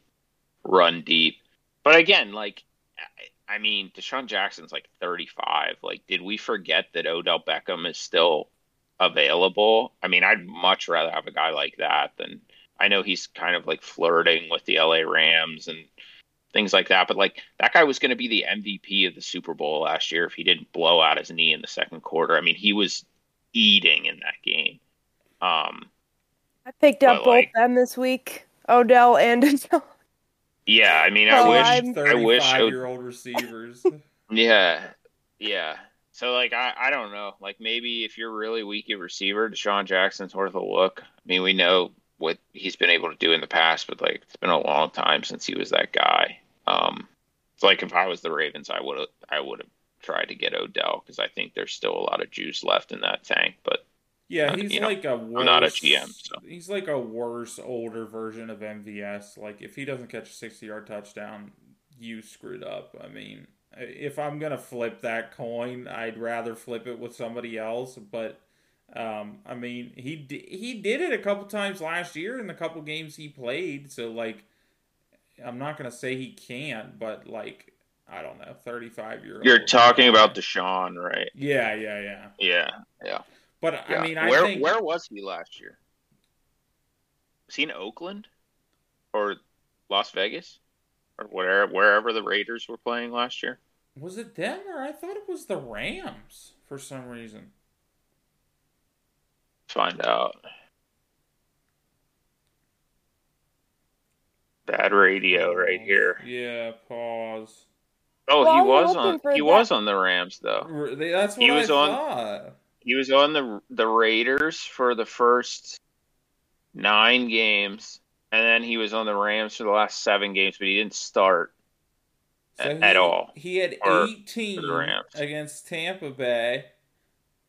run deep. But again, like, I mean, DeSean Jackson's like 35. Like, did we forget that Odell Beckham is still available? I mean, I'd much rather have a guy like that than I know he's kind of like flirting with the LA Rams and things like that. But like that guy was going to be the MVP of the Super Bowl last year if he didn't blow out his knee in the second quarter. I mean, he was eating in that game. Um, I picked up both like, them this week, Odell and [laughs] Odell. Yeah, I mean, I oh, wish, I wish, year old receivers. [laughs] yeah, yeah. So like, I, I don't know. Like maybe if you're really weak at receiver, DeSean Jackson's worth a look. I mean, we know what he's been able to do in the past, but like it's been a long time since he was that guy. Um, it's like if I was the Ravens, I would have I would have tried to get Odell because I think there's still a lot of juice left in that tank. But yeah, uh, he's like know, a worse, I'm not a GM. So. He's like a worse, older version of MVS. Like if he doesn't catch a 60 yard touchdown, you screwed up. I mean, if I'm gonna flip that coin, I'd rather flip it with somebody else. But um, I mean, he d- he did it a couple times last year in the couple games he played. So like I'm not gonna say he can't, but like I don't know, 35 year old. You're talking about DeSean, right? Yeah, yeah, yeah. Yeah, yeah. But yeah. I mean, I where think... where was he last year? Was he in Oakland or Las Vegas or whatever wherever the Raiders were playing last year? Was it them or I thought it was the Rams for some reason. Find out. Bad radio right here. Yeah, pause. Oh, well, he was on. He that. was on the Rams though. That's what he was I on. Thought. He was on the the Raiders for the first nine games, and then he was on the Rams for the last seven games, but he didn't start so at, he, at, all. He had eighteen against Tampa Bay,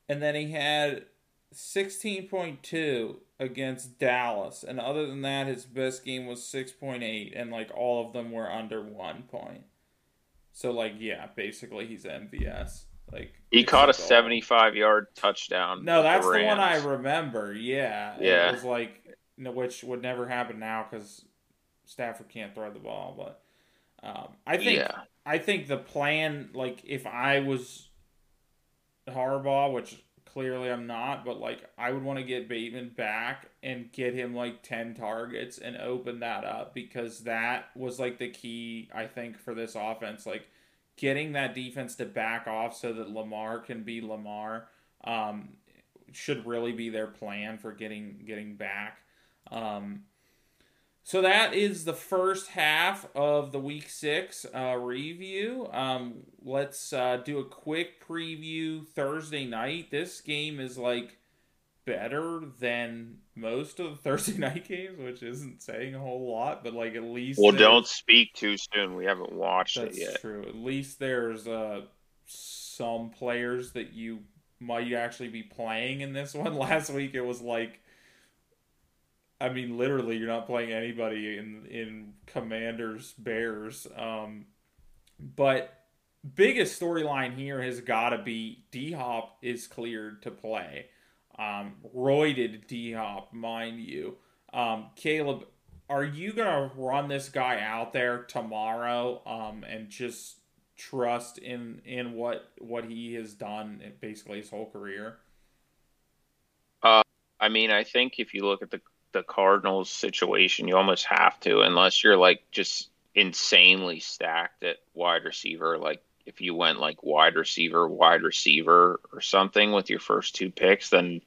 and then he had sixteen point two against Dallas, and other than that, his best game was six point eight, and like all of them were under one point. So like, yeah, basically he's MVS. Like he caught a seventy-five yard touchdown. No, that's the, the, one I remember. Yeah, yeah. It was like which would never happen now because Stafford can't throw the ball. But um, I think yeah. I think the plan, like if I was Harbaugh, which clearly I'm not, but like I would want to get Bateman back and get him like 10 targets and open that up because that was like the key I think for this offense like getting that defense to back off so that Lamar can be Lamar um, should really be their plan for getting getting back. Um, so that is the first half of the week six uh, review. Um, let's uh, do a quick preview Thursday night. This game is like better than most of the [laughs] Thursday night games, which isn't saying a whole lot, but like at least. Well, don't speak too soon. We haven't watched it yet. true. At least there's uh, some players that you might actually be playing in this [laughs] one. Last week it was like I mean, literally, you're not playing anybody in in Commanders Bears. Um, but biggest storyline here has got to be D Hop is cleared to play. Um, roided D Hop, mind you. Um, Caleb, are you gonna run this guy out there tomorrow um, and just trust in in what what he has done basically his whole career? Uh, I mean, I think if you look at the the Cardinals situation, you almost have to, unless you're like just insanely stacked at wide receiver. Like if you went like wide receiver, wide receiver, or something with your first two picks, then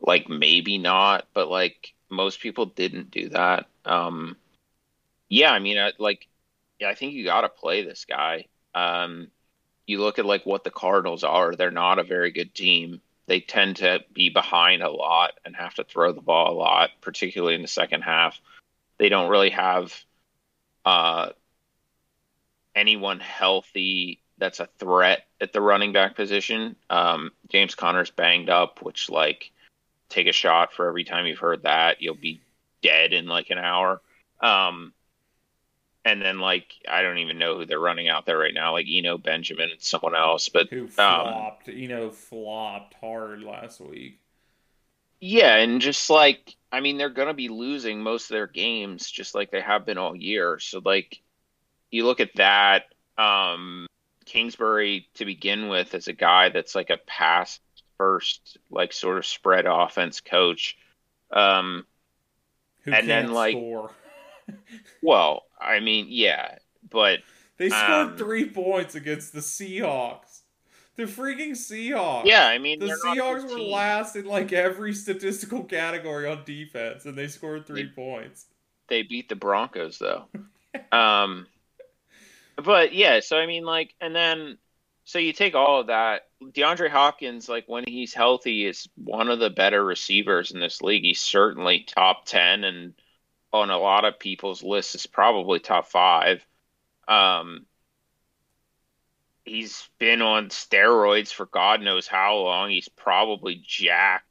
like maybe not. But like most people didn't do that. Um, yeah, I mean, I, like yeah, I think you got to play this guy. Um, you look at like what the Cardinals are; they're not a very good team they tend to be behind a lot and have to throw the ball a lot, particularly in the second half. They don't really have uh, anyone healthy that's a threat at the running back position. Um, James Conner's banged up, which like take a shot for every time you've heard that. You'll be dead in like an hour. Um, and then like I don't even know who they're running out there right now, like Eno Benjamin and someone else, but who um, flopped. Um, Eno flopped hard last week. Yeah, and just like I mean, they're gonna be losing most of their games, just like they have been all year. So like, you look at that. Um, Kingsbury to begin with is a guy that's like a pass first, like sort of spread offense coach. Um, who and then like. Score [laughs] well, I mean, yeah, but they scored um, three points against the Seahawks. The freaking Seahawks. Yeah, I mean, the Seahawks were last in like every statistical category on defense, and they scored three they, points. They beat the Broncos though. [laughs] um, but yeah, so I mean, like, and then so you take all of that. DeAndre Hopkins, like when he's healthy, is one of the better receivers in this league. He's certainly top ten, and on a lot of people's lists is probably top five. Um, he's been on steroids for God knows how long. He's probably jacked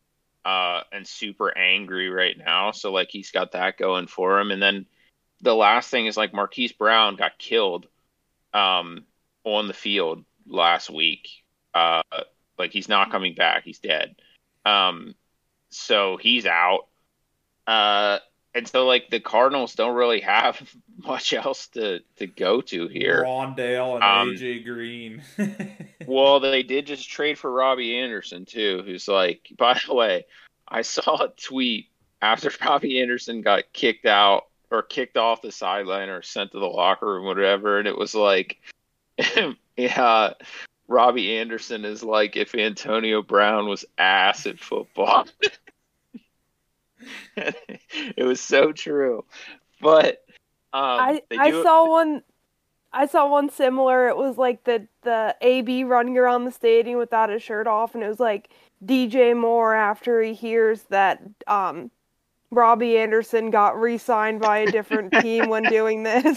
uh, and super angry right now. So like he's got that going for him. And then the last thing is like Marquise Brown got killed um, on the field last week. Uh, like he's not coming back. He's dead. Um, so he's out. Uh, and so like the Cardinals don't really have [laughs] much else to to go to here. Rondale and um, AJ Green. [laughs] well, they did just trade for Robbie Anderson too, who's like, [laughs] by the way, I saw a tweet after Robbie Anderson got kicked out or kicked off the sideline or sent to the locker room, whatever, and it was like, [laughs] yeah. Robbie Anderson is like if Antonio Brown was ass at football. [laughs] it was so true. But um, I I saw one. I saw one similar. It was like the the AB running around the stadium without his shirt off, and it was like DJ Moore after he hears that um, Robbie Anderson got re-signed by a different [laughs] team when doing this.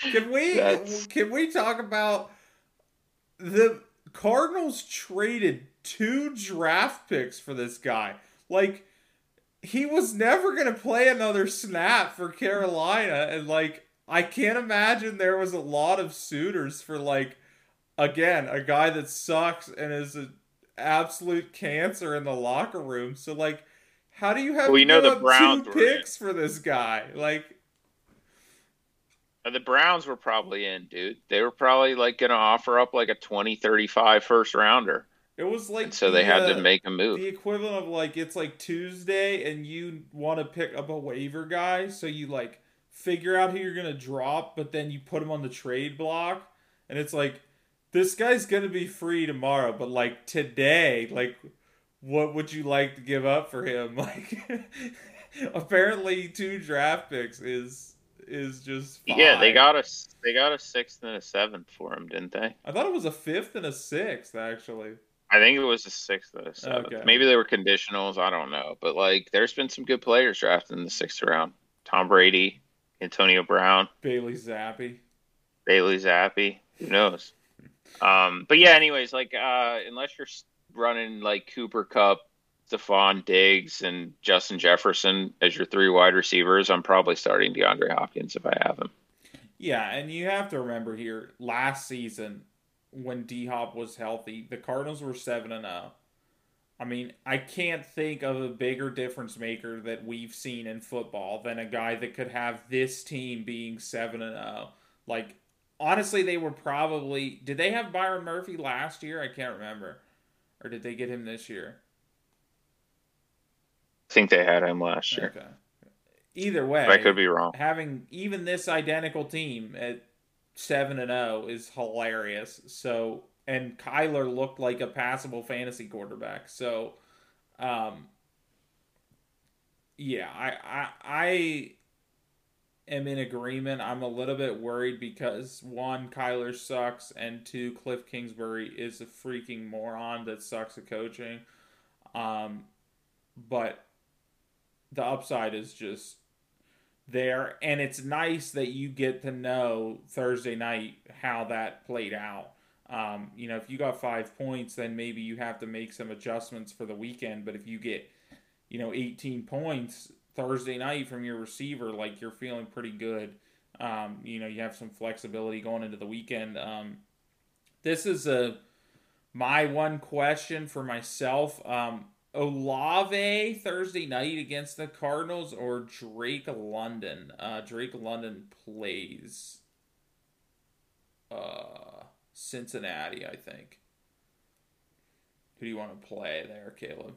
can we That's... can we talk about the Cardinals traded two draft picks for this guy? Like he was never going to play another snap for Carolina. And, like, I can't imagine there was a lot of suitors for, like, again, a guy that sucks and is an absolute cancer in the locker room. So, like, how do you have well, know the Browns two picks in. for this guy? Like, uh, the Browns were probably in, dude. They were probably like going to offer up like a 20 35 first rounder. It was like so they had uh, to make a move. the equivalent of like it's like Tuesday and you want to pick up a waiver guy, so you like figure out who you're gonna drop, but then you put him on the trade block, and it's like this guy's gonna be free tomorrow, but like today, like what would you like to give up for him? [laughs] Like apparently two draft picks is is just Yeah, they got a they got a sixth and a seventh for him, didn't they? I thought it was a fifth and a sixth actually. I think it was a sixth and a seventh. Okay. Maybe they were conditionals. I don't know, but like, there's been some good players drafted in the sixth round. Tom Brady, Antonio Brown, Bailey Zappe. Bailey Zappe. Who knows? Um, but yeah, anyways, like, uh, unless you're running like Cooper Kupp, Stefon Diggs, and Justin Jefferson as your three wide receivers, I'm probably starting DeAndre Hopkins if I have him. Yeah, and you have to remember here, last season when D Hop was healthy, the Cardinals were seven and zero. I mean, I can't think of a bigger difference maker that we've seen in football than a guy that could have this team being seven and zero. Like, honestly, they were probably did they have Byron Murphy last year? I can't remember, or did they get him this year? I think they had him last year. Okay. Either way, I could be wrong. having even this identical team at seven and zero is hilarious. So, and Kyler looked like a passable fantasy quarterback. So, um, yeah, I, I, I am in agreement. I'm a little bit worried because one, Kyler sucks, and two, Cliff Kingsbury is a freaking moron that sucks at coaching. Um, but the upside is just there and it's nice that you get to know thursday night how that played out um, you know if you got five points then maybe you have to make some adjustments for the weekend but if you get you know 18 points thursday night from your receiver like you're feeling pretty good um, you know you have some flexibility going into the weekend um, this is a my one question for myself um, Olave Thursday night against the Cardinals or Drake London. Uh, Drake London plays uh, Cincinnati, I think. Who do you want to play there, Caleb?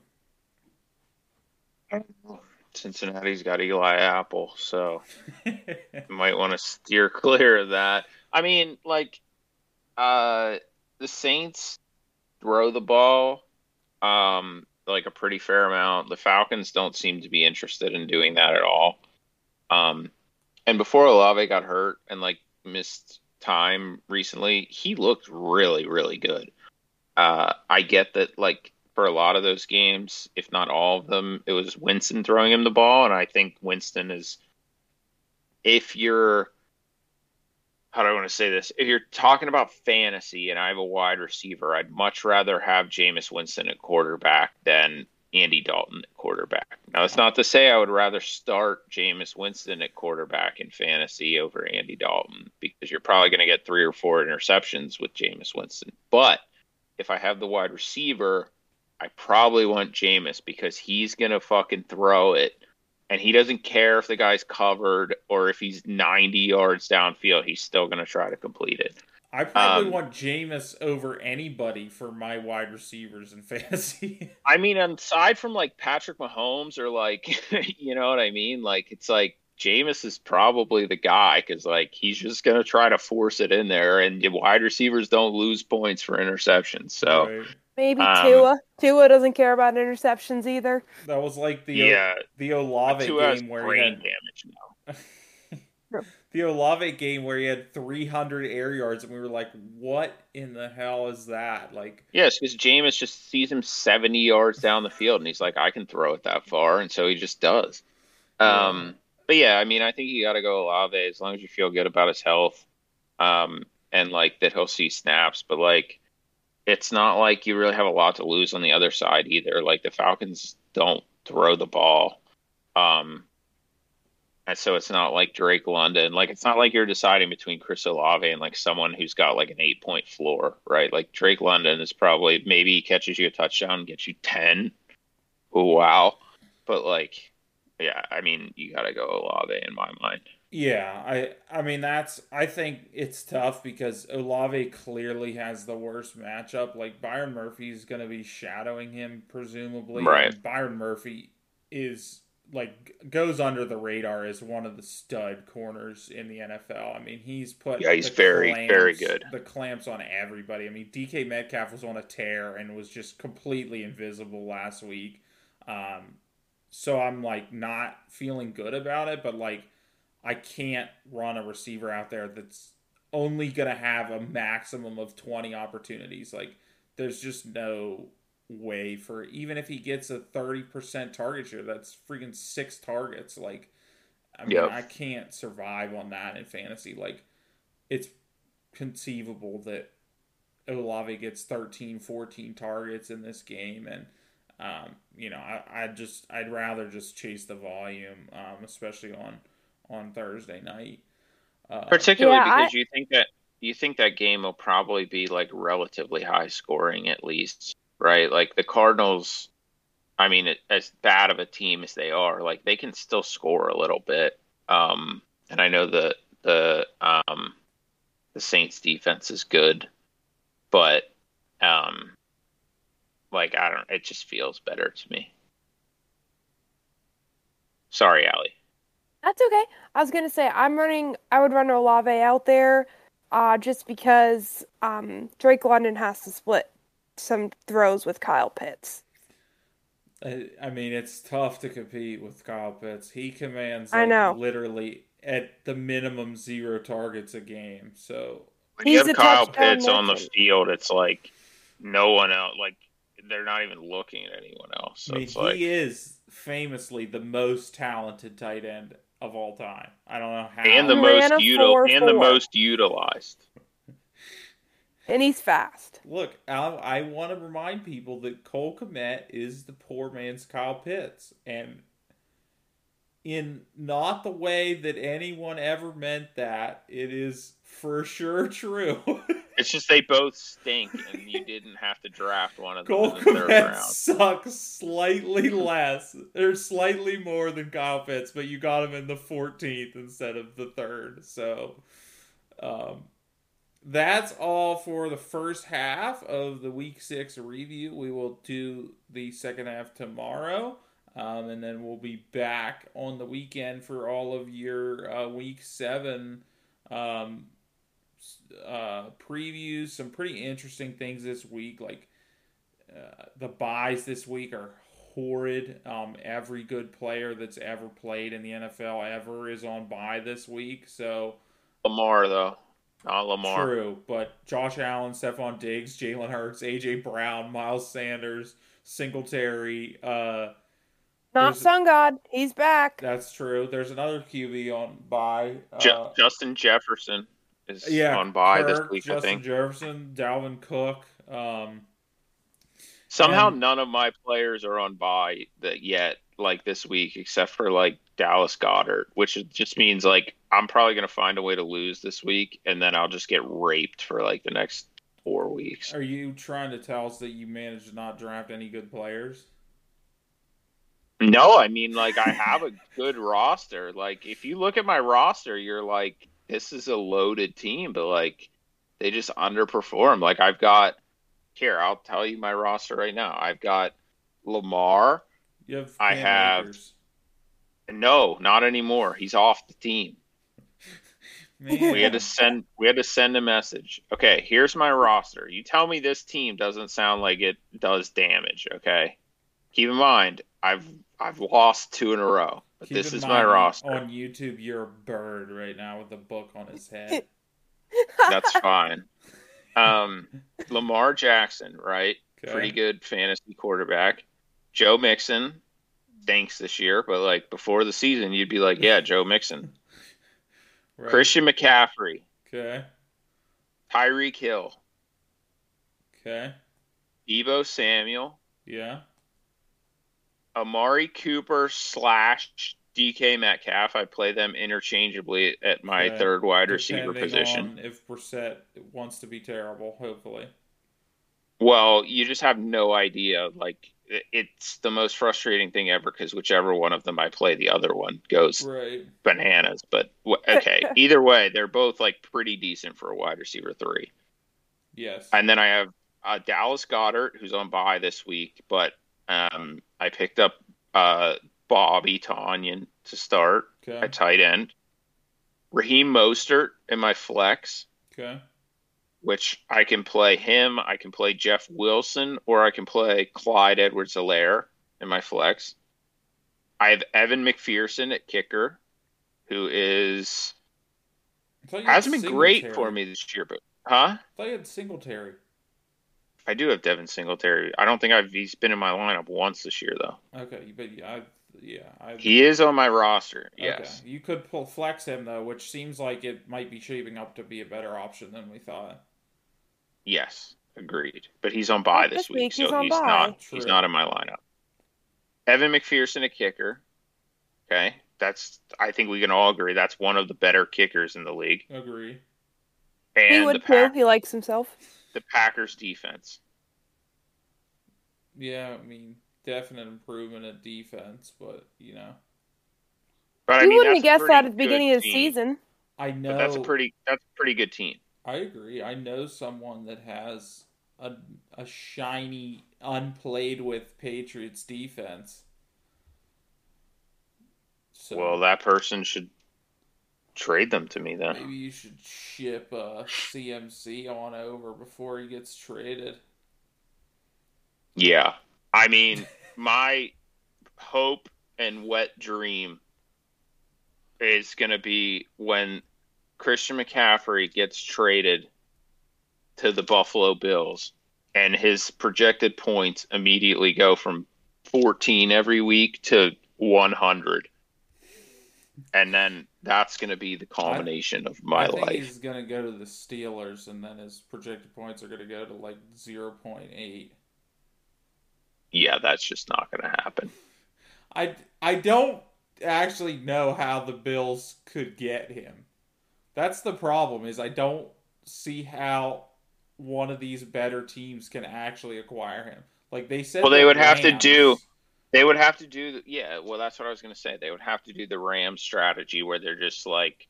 Cincinnati's got Eli Apple, so [laughs] you might want to steer clear of that. I mean, like, uh, the Saints throw the ball, um, like a pretty fair amount. The Falcons don't seem to be interested in doing that at all. Um, and before Olave got hurt and like missed time recently, he looked really, really good. Uh, I get that, like, for a lot of those games, if not all of them, it was Winston throwing him the ball, and I think Winston is. If you're, how do I want to say this? If you're talking about fantasy, and I have a wide receiver, I'd much rather have Jameis Winston at quarterback than Andy Dalton at quarterback. Now, it's not to say I would rather start Jameis Winston at quarterback in fantasy over Andy Dalton because you're probably going to get three or four interceptions with Jameis Winston. But if I have the wide receiver, I probably want Jameis because he's gonna fucking throw it, and he doesn't care if the guy's covered or if he's 90 yards downfield. He's still gonna try to complete it. I probably Um, want Jameis over anybody for my wide receivers in [laughs] fantasy. I mean, aside from like Patrick Mahomes or like, [laughs] you know what I mean? Like, it's like Jameis is probably the guy because like he's just gonna try to force it in there, and wide receivers don't lose points for interceptions. So Right. Maybe Um, Tua. Tua doesn't care about interceptions either. That was like the yeah, the Olave Tua has game where he had damage now. [laughs] the Olave game where he had 300 air yards, and we were like, "What in the hell is that?" Like, Yes, because Jameis just sees him 70 yards down the field, and he's like, I can throw it that far, and so he just does. Um, but yeah, I mean, I think you got to go Olave as long as you feel good about his health, um, and like that he'll see snaps. But like, it's not like you really have a lot to lose on the other side either. Like the Falcons don't throw the ball, um, and so it's not like Drake London. Like it's not like you're deciding between Chris Olave and like someone who's got like an eight point floor, right? Like Drake London is probably maybe he catches you a touchdown, gets you ten. Wow! But like, yeah, I mean, you got to go Olave in my mind. Yeah, I I mean that's I think it's tough because Olave clearly has the worst matchup. Like Byron Murphy is going to be shadowing him presumably. Right. Byron Murphy is like goes under the radar as one of the stud corners in the NFL. I mean, he's put Yeah, he's very, very good. The clamps on everybody. I mean, DK Metcalf was on a tear and was just completely invisible last week. Um, so I'm like not feeling good about it, but like I can't run a receiver out there that's only going to have a maximum of 20 opportunities. Like there's just no way for even if he gets a 30% target share, that's freaking six targets. Like I mean, Yep. I can't survive on that in fantasy. Like it's conceivable that Olave gets 13, 14 targets in this game and um, you know, I, I just I'd rather just chase the volume, um, especially on on Thursday night. Uh, Particularly Yeah, I- because you think that you think that game will probably be like relatively high scoring at least, right? Like the Cardinals, I mean, as bad of a team as they are, like they can still score a little bit. Um, and I know the the um, the Saints defense is good, but um, like I don't, it just feels better to me. Sorry, Allie. That's okay. I was gonna say I'm running. I would run Olave out there, uh, just because um, Drake London has to split some throws with Kyle Pitts. I, I mean, it's tough to compete with Kyle Pitts. He commands I know. literally at the minimum zero targets a game. So When you He's have Kyle Pitts on the field, it's like no one else. Like they're not even looking at anyone else. So I mean, it's like he is famously the most talented tight end of all time. I don't know how. and the He most ran a util- and the 4.4. most utilized. And he's fast. Look, I, I want to remind people that Cole Kmet is the poor man's Kyle Pitts, and in not the way that anyone ever meant that, it is for sure true. [laughs] It's just they both stink, and you didn't have to draft one of them Cole in the third Kmet round. sucks slightly less, or slightly more than Kyle Pitts, but you got him in the 14th instead of the third. So, um, that's all for the first half of the week six review. We will do the second half tomorrow. Um, and then we'll be back on the weekend for all of your uh, week seven um, uh, previews. Some pretty interesting things this week. Like uh, the byes this week are horrid. Um, every good player that's ever played in the NFL ever is on bye this week. So Lamar though, not Lamar. True, but Josh Allen, Stefon Diggs, Jalen Hurts, AJ Brown, Miles Sanders, Singletary. Uh, Not There's- Sun God. He's back. that's true. There's another QB on bye Ju- Uh, Justin Jefferson is yeah, on bye Kirk, this week. Justin I think Jefferson, Dalvin Cook. Um, somehow and- none of my players are on by that yet, like this week, except for like Dallas Goedert, which just means like I'm probably gonna find a way to lose this week, and then I'll just get raped for like the next four weeks. are you trying to tell us that you managed to not draft any good players? No, I mean like I have a [laughs] good roster. Like if you look at my roster, you're like this is a loaded team, but like they just underperform. Like I've got here, I'll tell you my roster right now. I've got Lamar. You have. I have- Akers. No, not anymore. He's off the team. [laughs] Man, We had to send we had to send a message. Okay, here's my roster. You tell me this team doesn't sound like it does damage, okay? Keep in mind, I've I've lost two in a row. But Keep this is my mind, roster. On YouTube, you're a bird right now with a book on his head. [laughs] That's fine. Um, Lamar Jackson, right? Okay. Pretty good fantasy quarterback. Joe Mixon stinks this year, but like before the season, you'd be like, yeah, Joe Mixon. [laughs] Right. Christian McCaffrey, Okay. Tyreek Hill, Okay. Deebo Samuel, Yeah. Amari Cooper slash DK Metcalf. I play them interchangeably at my Okay. third wide receiver Depending position. on if Brissett wants to be terrible, hopefully. Well, you just have no idea. Like it's the most frustrating thing ever because whichever one of them I play, the other one goes right. bananas. But okay, [laughs] either way, they're both like pretty decent for a wide receiver three. Yes. And then I have uh, Dallas Goedert, who's on bye this week, but um, I picked up uh, Bobby Tonyan to start okay. at tight end. Raheem Mostert in my flex. Okay. Which I can play him, I can play Jeff Wilson, or I can play Clyde Edwards Helaire in my flex. I have Evan McPherson at kicker, who is hasn't been great for me this year, but huh? I thought you had Singletary. I do have Devin Singletary. I don't think I've he's been in my lineup once this year though. Okay, but yeah, I, yeah, I, he is on my roster. Yes, okay. you could pull flex him though, which seems like it might be shaping up to be a better option than we thought. Yes, agreed. But he's on bye this, this week, week, so he's, he's not True. he's not in my lineup. Evan McPherson, a kicker. Okay, that's I think we can all agree that's one of the better kickers in the league. Agree. And he would too. He likes himself the Packers defense. Yeah, I mean, definite improvement at defense, but you know. But you I mean, wouldn't have guessed that at the beginning of the season. I know but that's a pretty that's a pretty good team. I agree. I know someone that has a a shiny, unplayed with Patriots defense. So, well, that person should trade them to me then. Maybe you should ship uh, a CMC on over before he gets traded. Yeah. I mean, [laughs] my hope and wet dream is going to be when Christian McCaffrey gets traded to the Buffalo Bills and his projected points immediately go from 14 every week to 100 and then that's going to be the culmination I, of my life. He's going to go to the Steelers, and then his projected points are going to go to like zero point eight. Yeah, that's just not going to happen. I I don't actually know how the Bills could get him. That's the problem. Is I don't see how one of these better teams can actually acquire him. Like they said, well, they would Rams, have to do they would have to do, yeah. Well, that's what I was going to say. They would have to do the Rams strategy where they're just like,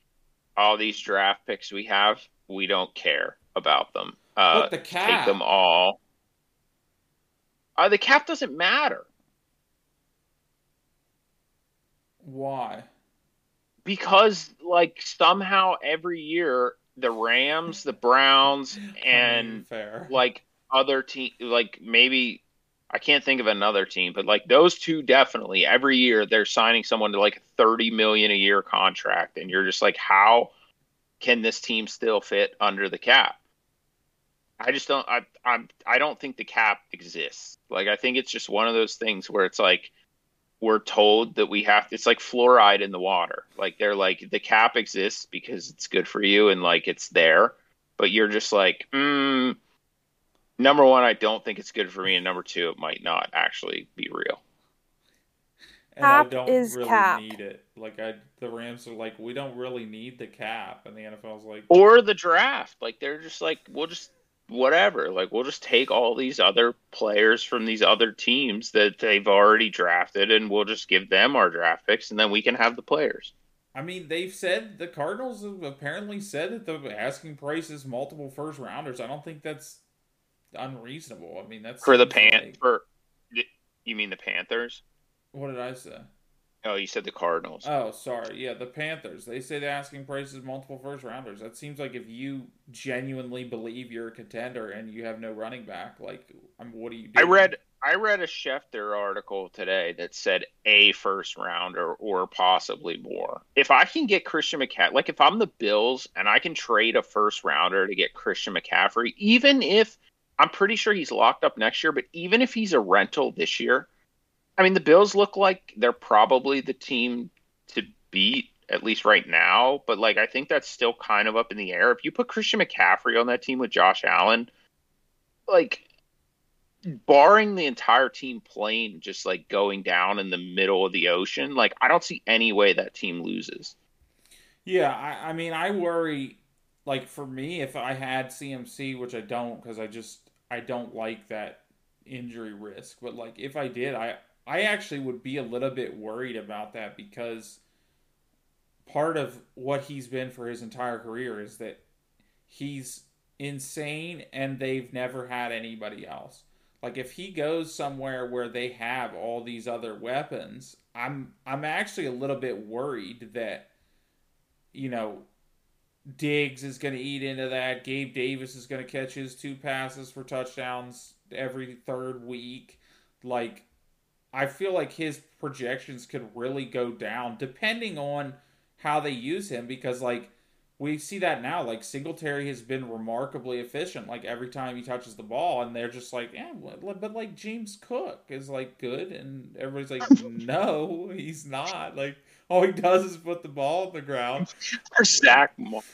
all these draft picks we have, we don't care about them. Uh, the cap, take them all. Uh, the cap doesn't matter. Why? Because like somehow every year the Rams, the Browns, [laughs] and Fair. like other team, like maybe I can't think of another team, but like those two definitely every year they're signing someone to like a 30 million a year contract and you're just like how can this team still fit under the cap? I just don't I I'm I don't think the cap exists. Like I think it's just one of those things where it's like we're told that we have it's like fluoride in the water. Like they're like the cap exists because it's good for you and like it's there, but you're just like, mm, number one, I don't think it's good for me, and number two, it might not actually be real. And cap I don't is really cap. need it. Like I, the Rams are like, we don't really need the cap, and the NFL's like, or the draft. Like they're just like, we'll just whatever. Like we'll just take all these other players from these other teams that they've already drafted, and we'll just give them our draft picks, and then we can have the players. I mean, they've said the Cardinals have apparently said that the asking price is multiple first rounders. I don't think that's unreasonable. I mean, that's for the pan for. You mean the Panthers? What did I say? Oh, you said the Cardinals. Oh, sorry. Yeah, the Panthers. They say the asking price is multiple first rounders. That seems like if you genuinely believe you're a contender and you have no running back, like, I mean, what do you do? I read I read a Schefter article today that said a first rounder or possibly more. If I can get Christian McCaffrey, like if I'm the Bills and I can trade a first rounder to get Christian McCaffrey, even if I'm pretty sure he's locked up next year, but even if he's a rental this year, I mean, the Bills look like they're probably the team to beat, at least right now. But, like, I think that's still kind of up in the air. If you put Christian McCaffrey on that team with Josh Allen, like, barring the entire team playing just, like, going down in the middle of the ocean, like, I don't see any way that team loses. Yeah, I, I mean, I worry like for me, if I had CMC, which I don't, because I just I don't like that injury risk. But like if I did, I I actually would be a little bit worried about that because part of what he's been for his entire career is that he's insane and they've never had anybody else. Like if he goes somewhere where they have all these other weapons, I'm I'm actually a little bit worried that you know Diggs is going to eat into that. Gabe Davis is going to catch his two passes for touchdowns every third week. Like I feel like his projections could really go down depending on how they use him because like we see that now. Like Singletary has been remarkably efficient. Like every time he touches the ball, and they're just like, yeah, but like James Cook is like good, and everybody's like, [laughs] no, he's not. Like all he does is put the ball on the ground. Or Zach Moss.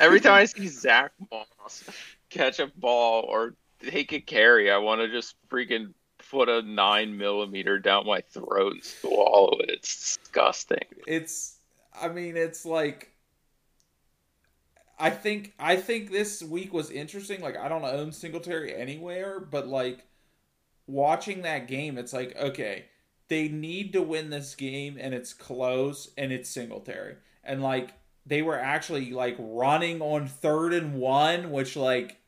Every time I see Zach Moss catch a ball or take a carry, I want to just freaking put a nine millimeter down my throat and swallow it. It's disgusting. It's, I mean, it's like I think I think this week was interesting. Like I don't own Singletary anywhere, but like watching that game, it's like okay, they need to win this game, and it's close, and it's Singletary, and like they were actually like running on third and one, which like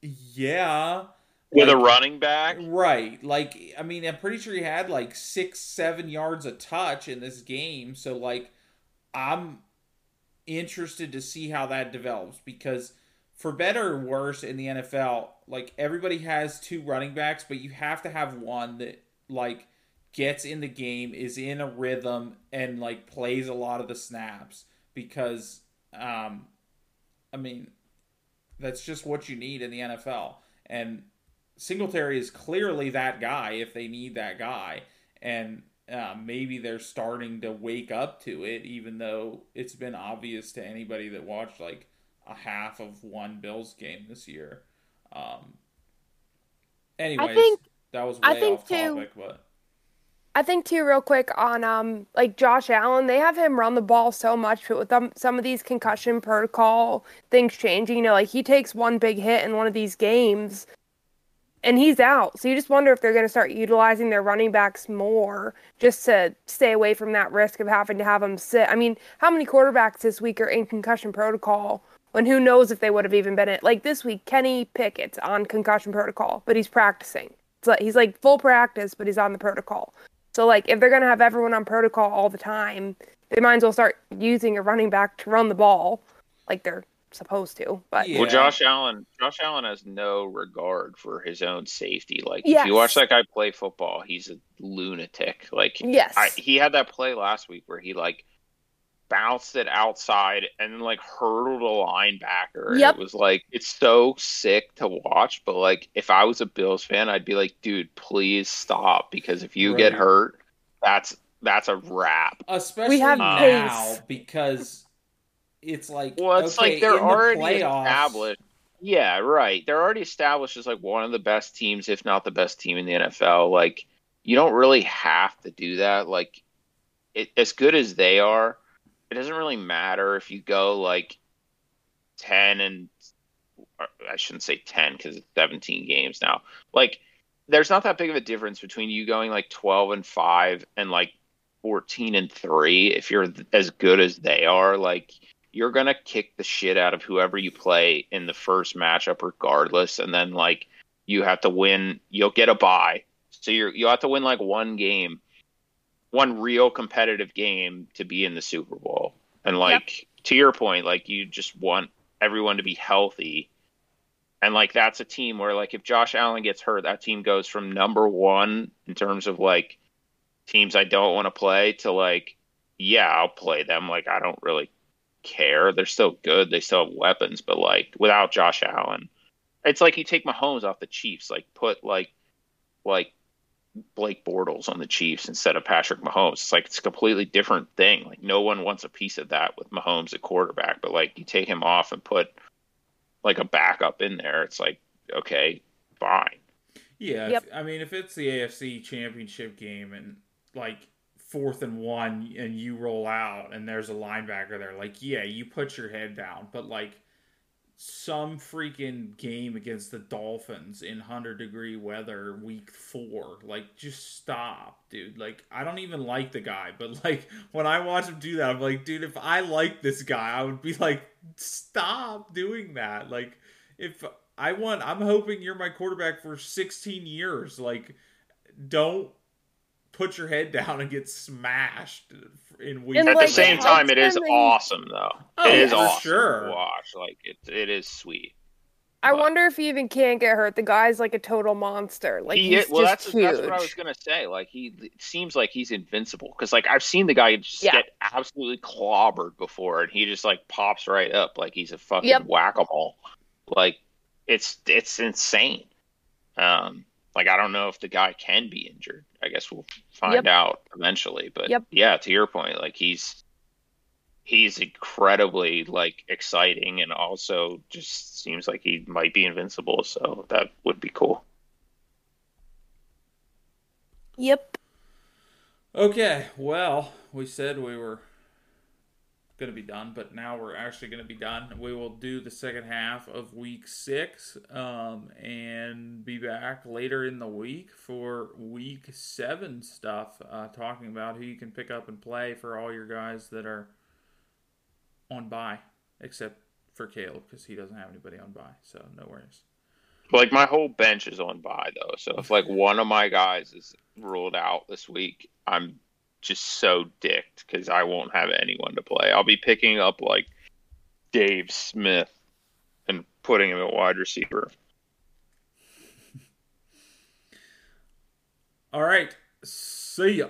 yeah. With like, a running back? Right. Like, I mean, I'm pretty sure he had like six, seven yards a touch in this game. So, like, I'm interested to see how that develops because for better or worse in the NFL, like everybody has two running backs, but you have to have one that like gets in the game, is in a rhythm, and like plays a lot of the snaps because um I mean that's just what you need in the NFL. And Singletary is clearly that guy if they need that guy. And uh, maybe they're starting to wake up to it, even though it's been obvious to anybody that watched like a half of one Bills game this year. Um, anyways, think, that was way I think off too, topic, but I think too, real quick on um like Josh Allen, they have him run the ball so much, but with them, some of these concussion protocol things changing, you know, like he takes one big hit in one of these games and he's out. So you just wonder if they're going to start utilizing their running backs more just to stay away from that risk of having to have them sit. I mean, how many quarterbacks this week are in concussion protocol when who knows if they would have even been in? Like this week, Kenny Pickett's on concussion protocol, but he's practicing. It's like he's like full practice, but he's on the protocol. So like if they're going to have everyone on protocol all the time, they might as well start using a running back to run the ball like they're supposed to. But well, Josh Allen, Josh Allen has no regard for his own safety. Like Yes. if you watch that guy play football, he's a lunatic. Like yes, I, he had that play last week where he like bounced it outside and then like hurdled a linebacker. Yep. It was like it's so sick to watch, but like if I was a Bills fan, I'd be like, dude, please stop because if you get hurt, that's that's a wrap. especially have now pace. because it's like Well, it's okay, like they're in the already playoffs, established. Yeah, right. They're already established as like one of the best teams, if not the best team in the NFL. Like, you don't really have to do that. Like, it, as good as they are, it doesn't really matter if you go like ten and I shouldn't say ten because it's seventeen games now. Like, there's not that big of a difference between you going like twelve and five and like fourteen and three if you're as good as they are. Like you're gonna kick the shit out of whoever you play in the first matchup, regardless, and then like you have to win. You'll get a bye, so you're you have to win like one game, one real competitive game to be in the Super Bowl. And like to your point, like you just want everyone to be healthy. And like that's a team where like if Josh Allen gets hurt, that team goes from number one in terms of like teams I don't want to play to like, yeah, I'll play them. Like I don't really care. They're still good. They still have weapons, but like without Josh Allen, it's like you take Mahomes off the Chiefs. Like put like like Blake Bortles on the Chiefs instead of Patrick Mahomes. It's like it's a completely different thing. Like no one wants a piece of that with Mahomes at quarterback, but like you take him off and put like a backup in there, it's like okay, fine. Yeah, Yep. if, I mean, if it's the AFC Championship game and like fourth and one, and you roll out, and there's a linebacker there, like yeah, you put your head down, but like some freaking game against the Dolphins in 100 degree weather week four. Like, just stop, dude. Like, I don't even like the guy, but [laughs] like, when I watch him do that, I'm like, dude, if I like this guy, I would be like, stop doing that. Like, if I want, I'm hoping you're my quarterback for 16 years. Like, don't put your head down and get smashed in week. At like, the same time, it helps is them and- awesome though. Oh, it is for awesome sure. to watch. Like it, it is sweet. I But- wonder if he even can't get hurt. The guy's like a total monster. Like he, he's well, just that's huge. that's what I was gonna say. Like he it seems like he's invincible because like I've seen the guy just Yeah. get absolutely clobbered before, and he just like pops right up like he's a fucking Yep. whack a mole. Like it's it's insane. Um, like I don't know if the guy can be injured. I guess we'll find Yep. out eventually. But Yep. yeah, to your point, like he's he's incredibly like exciting and also just seems like he might be invincible. So that would be cool. Yep. Okay, well, we said we were going to be done, but now we're actually going to be done. We will do the second half of week six um, and be back later in the week for week seven stuff, uh, talking about who you can pick up and play for all your guys that are on bye, except for Caleb because he doesn't have anybody on bye, so no worries. Like my whole bench is on bye though, so if like one of my guys is ruled out this week, I'm just so dicked because I won't have anyone to play. I'll be picking up like Dave Smith and putting him at wide receiver. All right, see ya.